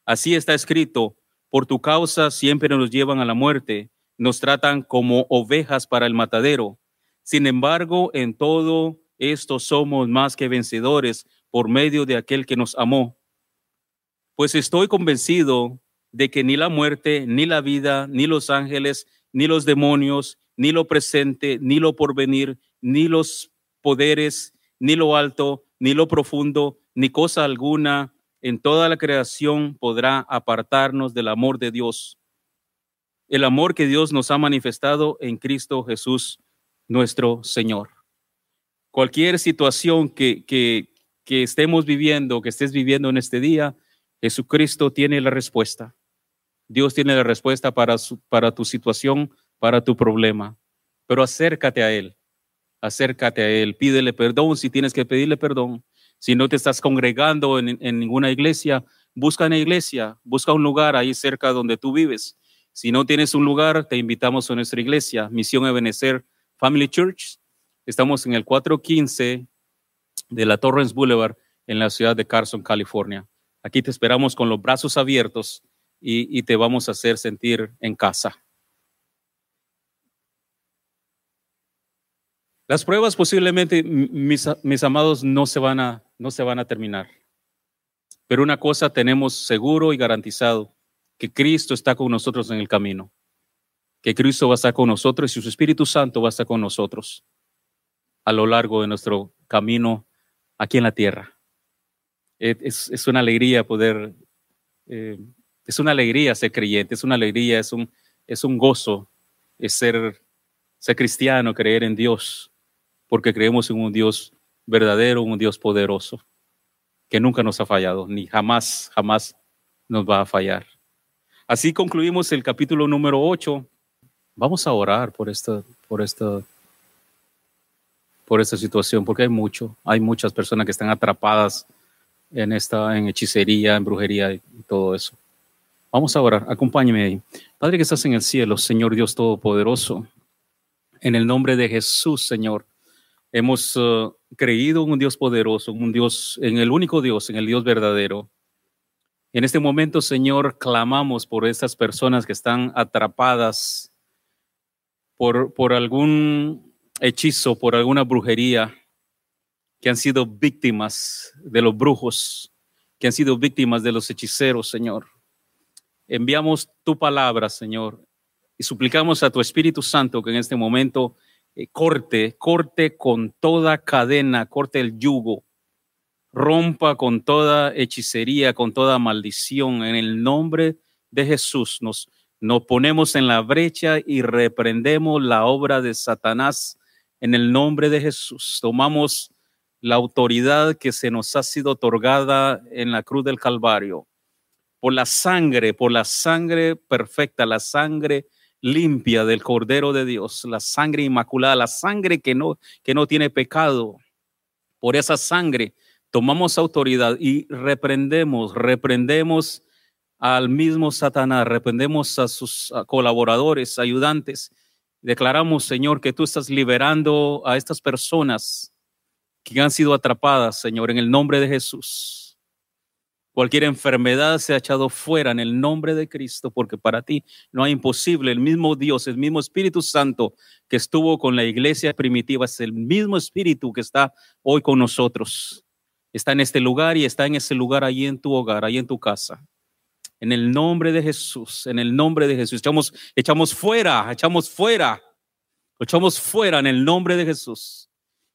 Así está escrito, por tu causa siempre nos llevan a la muerte, nos tratan como ovejas para el matadero. Sin embargo, en todo esto somos más que vencedores por medio de aquel que nos amó. Pues estoy convencido de que ni la muerte, ni la vida, ni los ángeles, ni los demonios, ni lo presente, ni lo porvenir, ni los poderes, ni lo alto, ni lo profundo, ni cosa alguna en toda la creación podrá apartarnos del amor de Dios. El amor que Dios nos ha manifestado en Cristo Jesús, nuestro Señor. Cualquier situación que, que, que estemos viviendo, que estés viviendo en este día, Jesucristo tiene la respuesta. Dios tiene la respuesta para, su, para tu situación, para tu problema. Pero acércate a Él, acércate a Él, pídele perdón si tienes que pedirle perdón. Si no te estás congregando en, ninguna iglesia, busca una iglesia, busca un lugar ahí cerca donde tú vives. Si no tienes un lugar, te invitamos a nuestra iglesia, Misión Ebenecer Family Church. Estamos en el 415 de la Torrance Boulevard en la ciudad de Carson, California. Aquí te esperamos con los brazos abiertos y, te vamos a hacer sentir en casa. Las pruebas posiblemente, mis, amados, no se, van a, no se van a terminar. Pero una cosa tenemos seguro y garantizado, que Cristo está con nosotros en el camino, que Cristo va a estar con nosotros y su Espíritu Santo va a estar con nosotros a lo largo de nuestro camino aquí en la tierra. Es, es una alegría poder, eh, es una alegría ser creyente, es una alegría, es un, es un gozo es ser, ser cristiano, creer en Dios, porque creemos en un Dios verdadero, un Dios poderoso, que nunca nos ha fallado, ni jamás, jamás nos va a fallar. Así concluimos el capítulo número 8. Vamos a orar por esta, por esta por esta situación, porque hay mucho, hay muchas personas que están atrapadas en esta, en hechicería, en brujería y todo eso. Vamos a orar, acompáñeme ahí. Padre que estás en el cielo, Señor Dios Todopoderoso, en el nombre de Jesús, Señor, hemos uh, creído en un Dios poderoso, un Dios, en el único Dios, en el Dios verdadero. En este momento, Señor, clamamos por estas personas que están atrapadas por, por algún hechizo, por alguna brujería, que han sido víctimas de los brujos, que han sido víctimas de los hechiceros, Señor. Enviamos tu palabra, Señor, y suplicamos a tu Espíritu Santo que en este momento eh, corte, corte con toda cadena, corte el yugo, rompa con toda hechicería, con toda maldición. En el nombre de Jesús nos, nos ponemos en la brecha y reprendemos la obra de Satanás en el nombre de Jesús. Tomamos la autoridad que se nos ha sido otorgada en la cruz del Calvario, por la sangre, por la sangre perfecta, la sangre limpia del Cordero de Dios, la sangre inmaculada, la sangre que no, que no tiene pecado. Por esa sangre tomamos autoridad y reprendemos, reprendemos al mismo Satanás, reprendemos a sus colaboradores, ayudantes, Declaramos, Señor, que tú estás liberando a estas personas que han sido atrapadas, Señor, en el nombre de Jesús. Cualquier enfermedad se ha echado fuera en el nombre de Cristo, porque para ti no hay imposible. El mismo Dios, el mismo Espíritu Santo que estuvo con la iglesia primitiva, es el mismo Espíritu que está hoy con nosotros. Está en este lugar y está en ese lugar ahí en tu hogar, ahí en tu casa. En el nombre de Jesús, en el nombre de Jesús. Echamos, echamos fuera, echamos fuera, echamos fuera en el nombre de Jesús.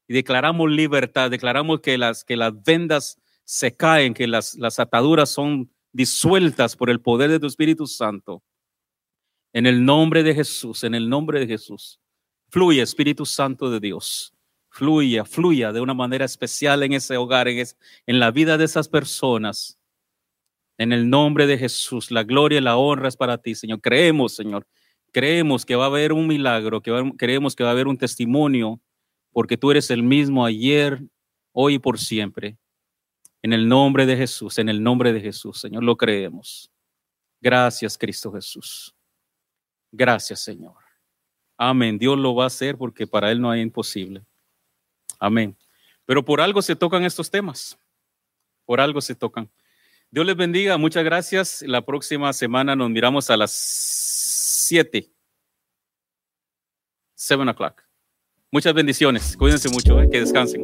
Y declaramos libertad, declaramos que las, que las vendas se caen, que las, las ataduras son disueltas por el poder de tu Espíritu Santo. En el nombre de Jesús, en el nombre de Jesús. Fluye, Espíritu Santo de Dios. Fluya, fluya de una manera especial en ese hogar, en, en la vida de esas personas en el nombre de Jesús, la gloria y la honra es para ti, Señor. Creemos, Señor. Creemos que va a haber un milagro, que creemos que va a haber un testimonio, porque tú eres el mismo ayer, hoy y por siempre. En el nombre de Jesús, en el nombre de Jesús, Señor, lo creemos. Gracias, Cristo Jesús. Gracias, Señor. Amén. Dios lo va a hacer porque para Él no hay imposible. Amén. Pero por algo se tocan estos temas. Por algo se tocan. Dios les bendiga, muchas gracias. La próxima semana nos miramos a las 7. 7 o'clock. Muchas bendiciones. Cuídense mucho, eh, que descansen.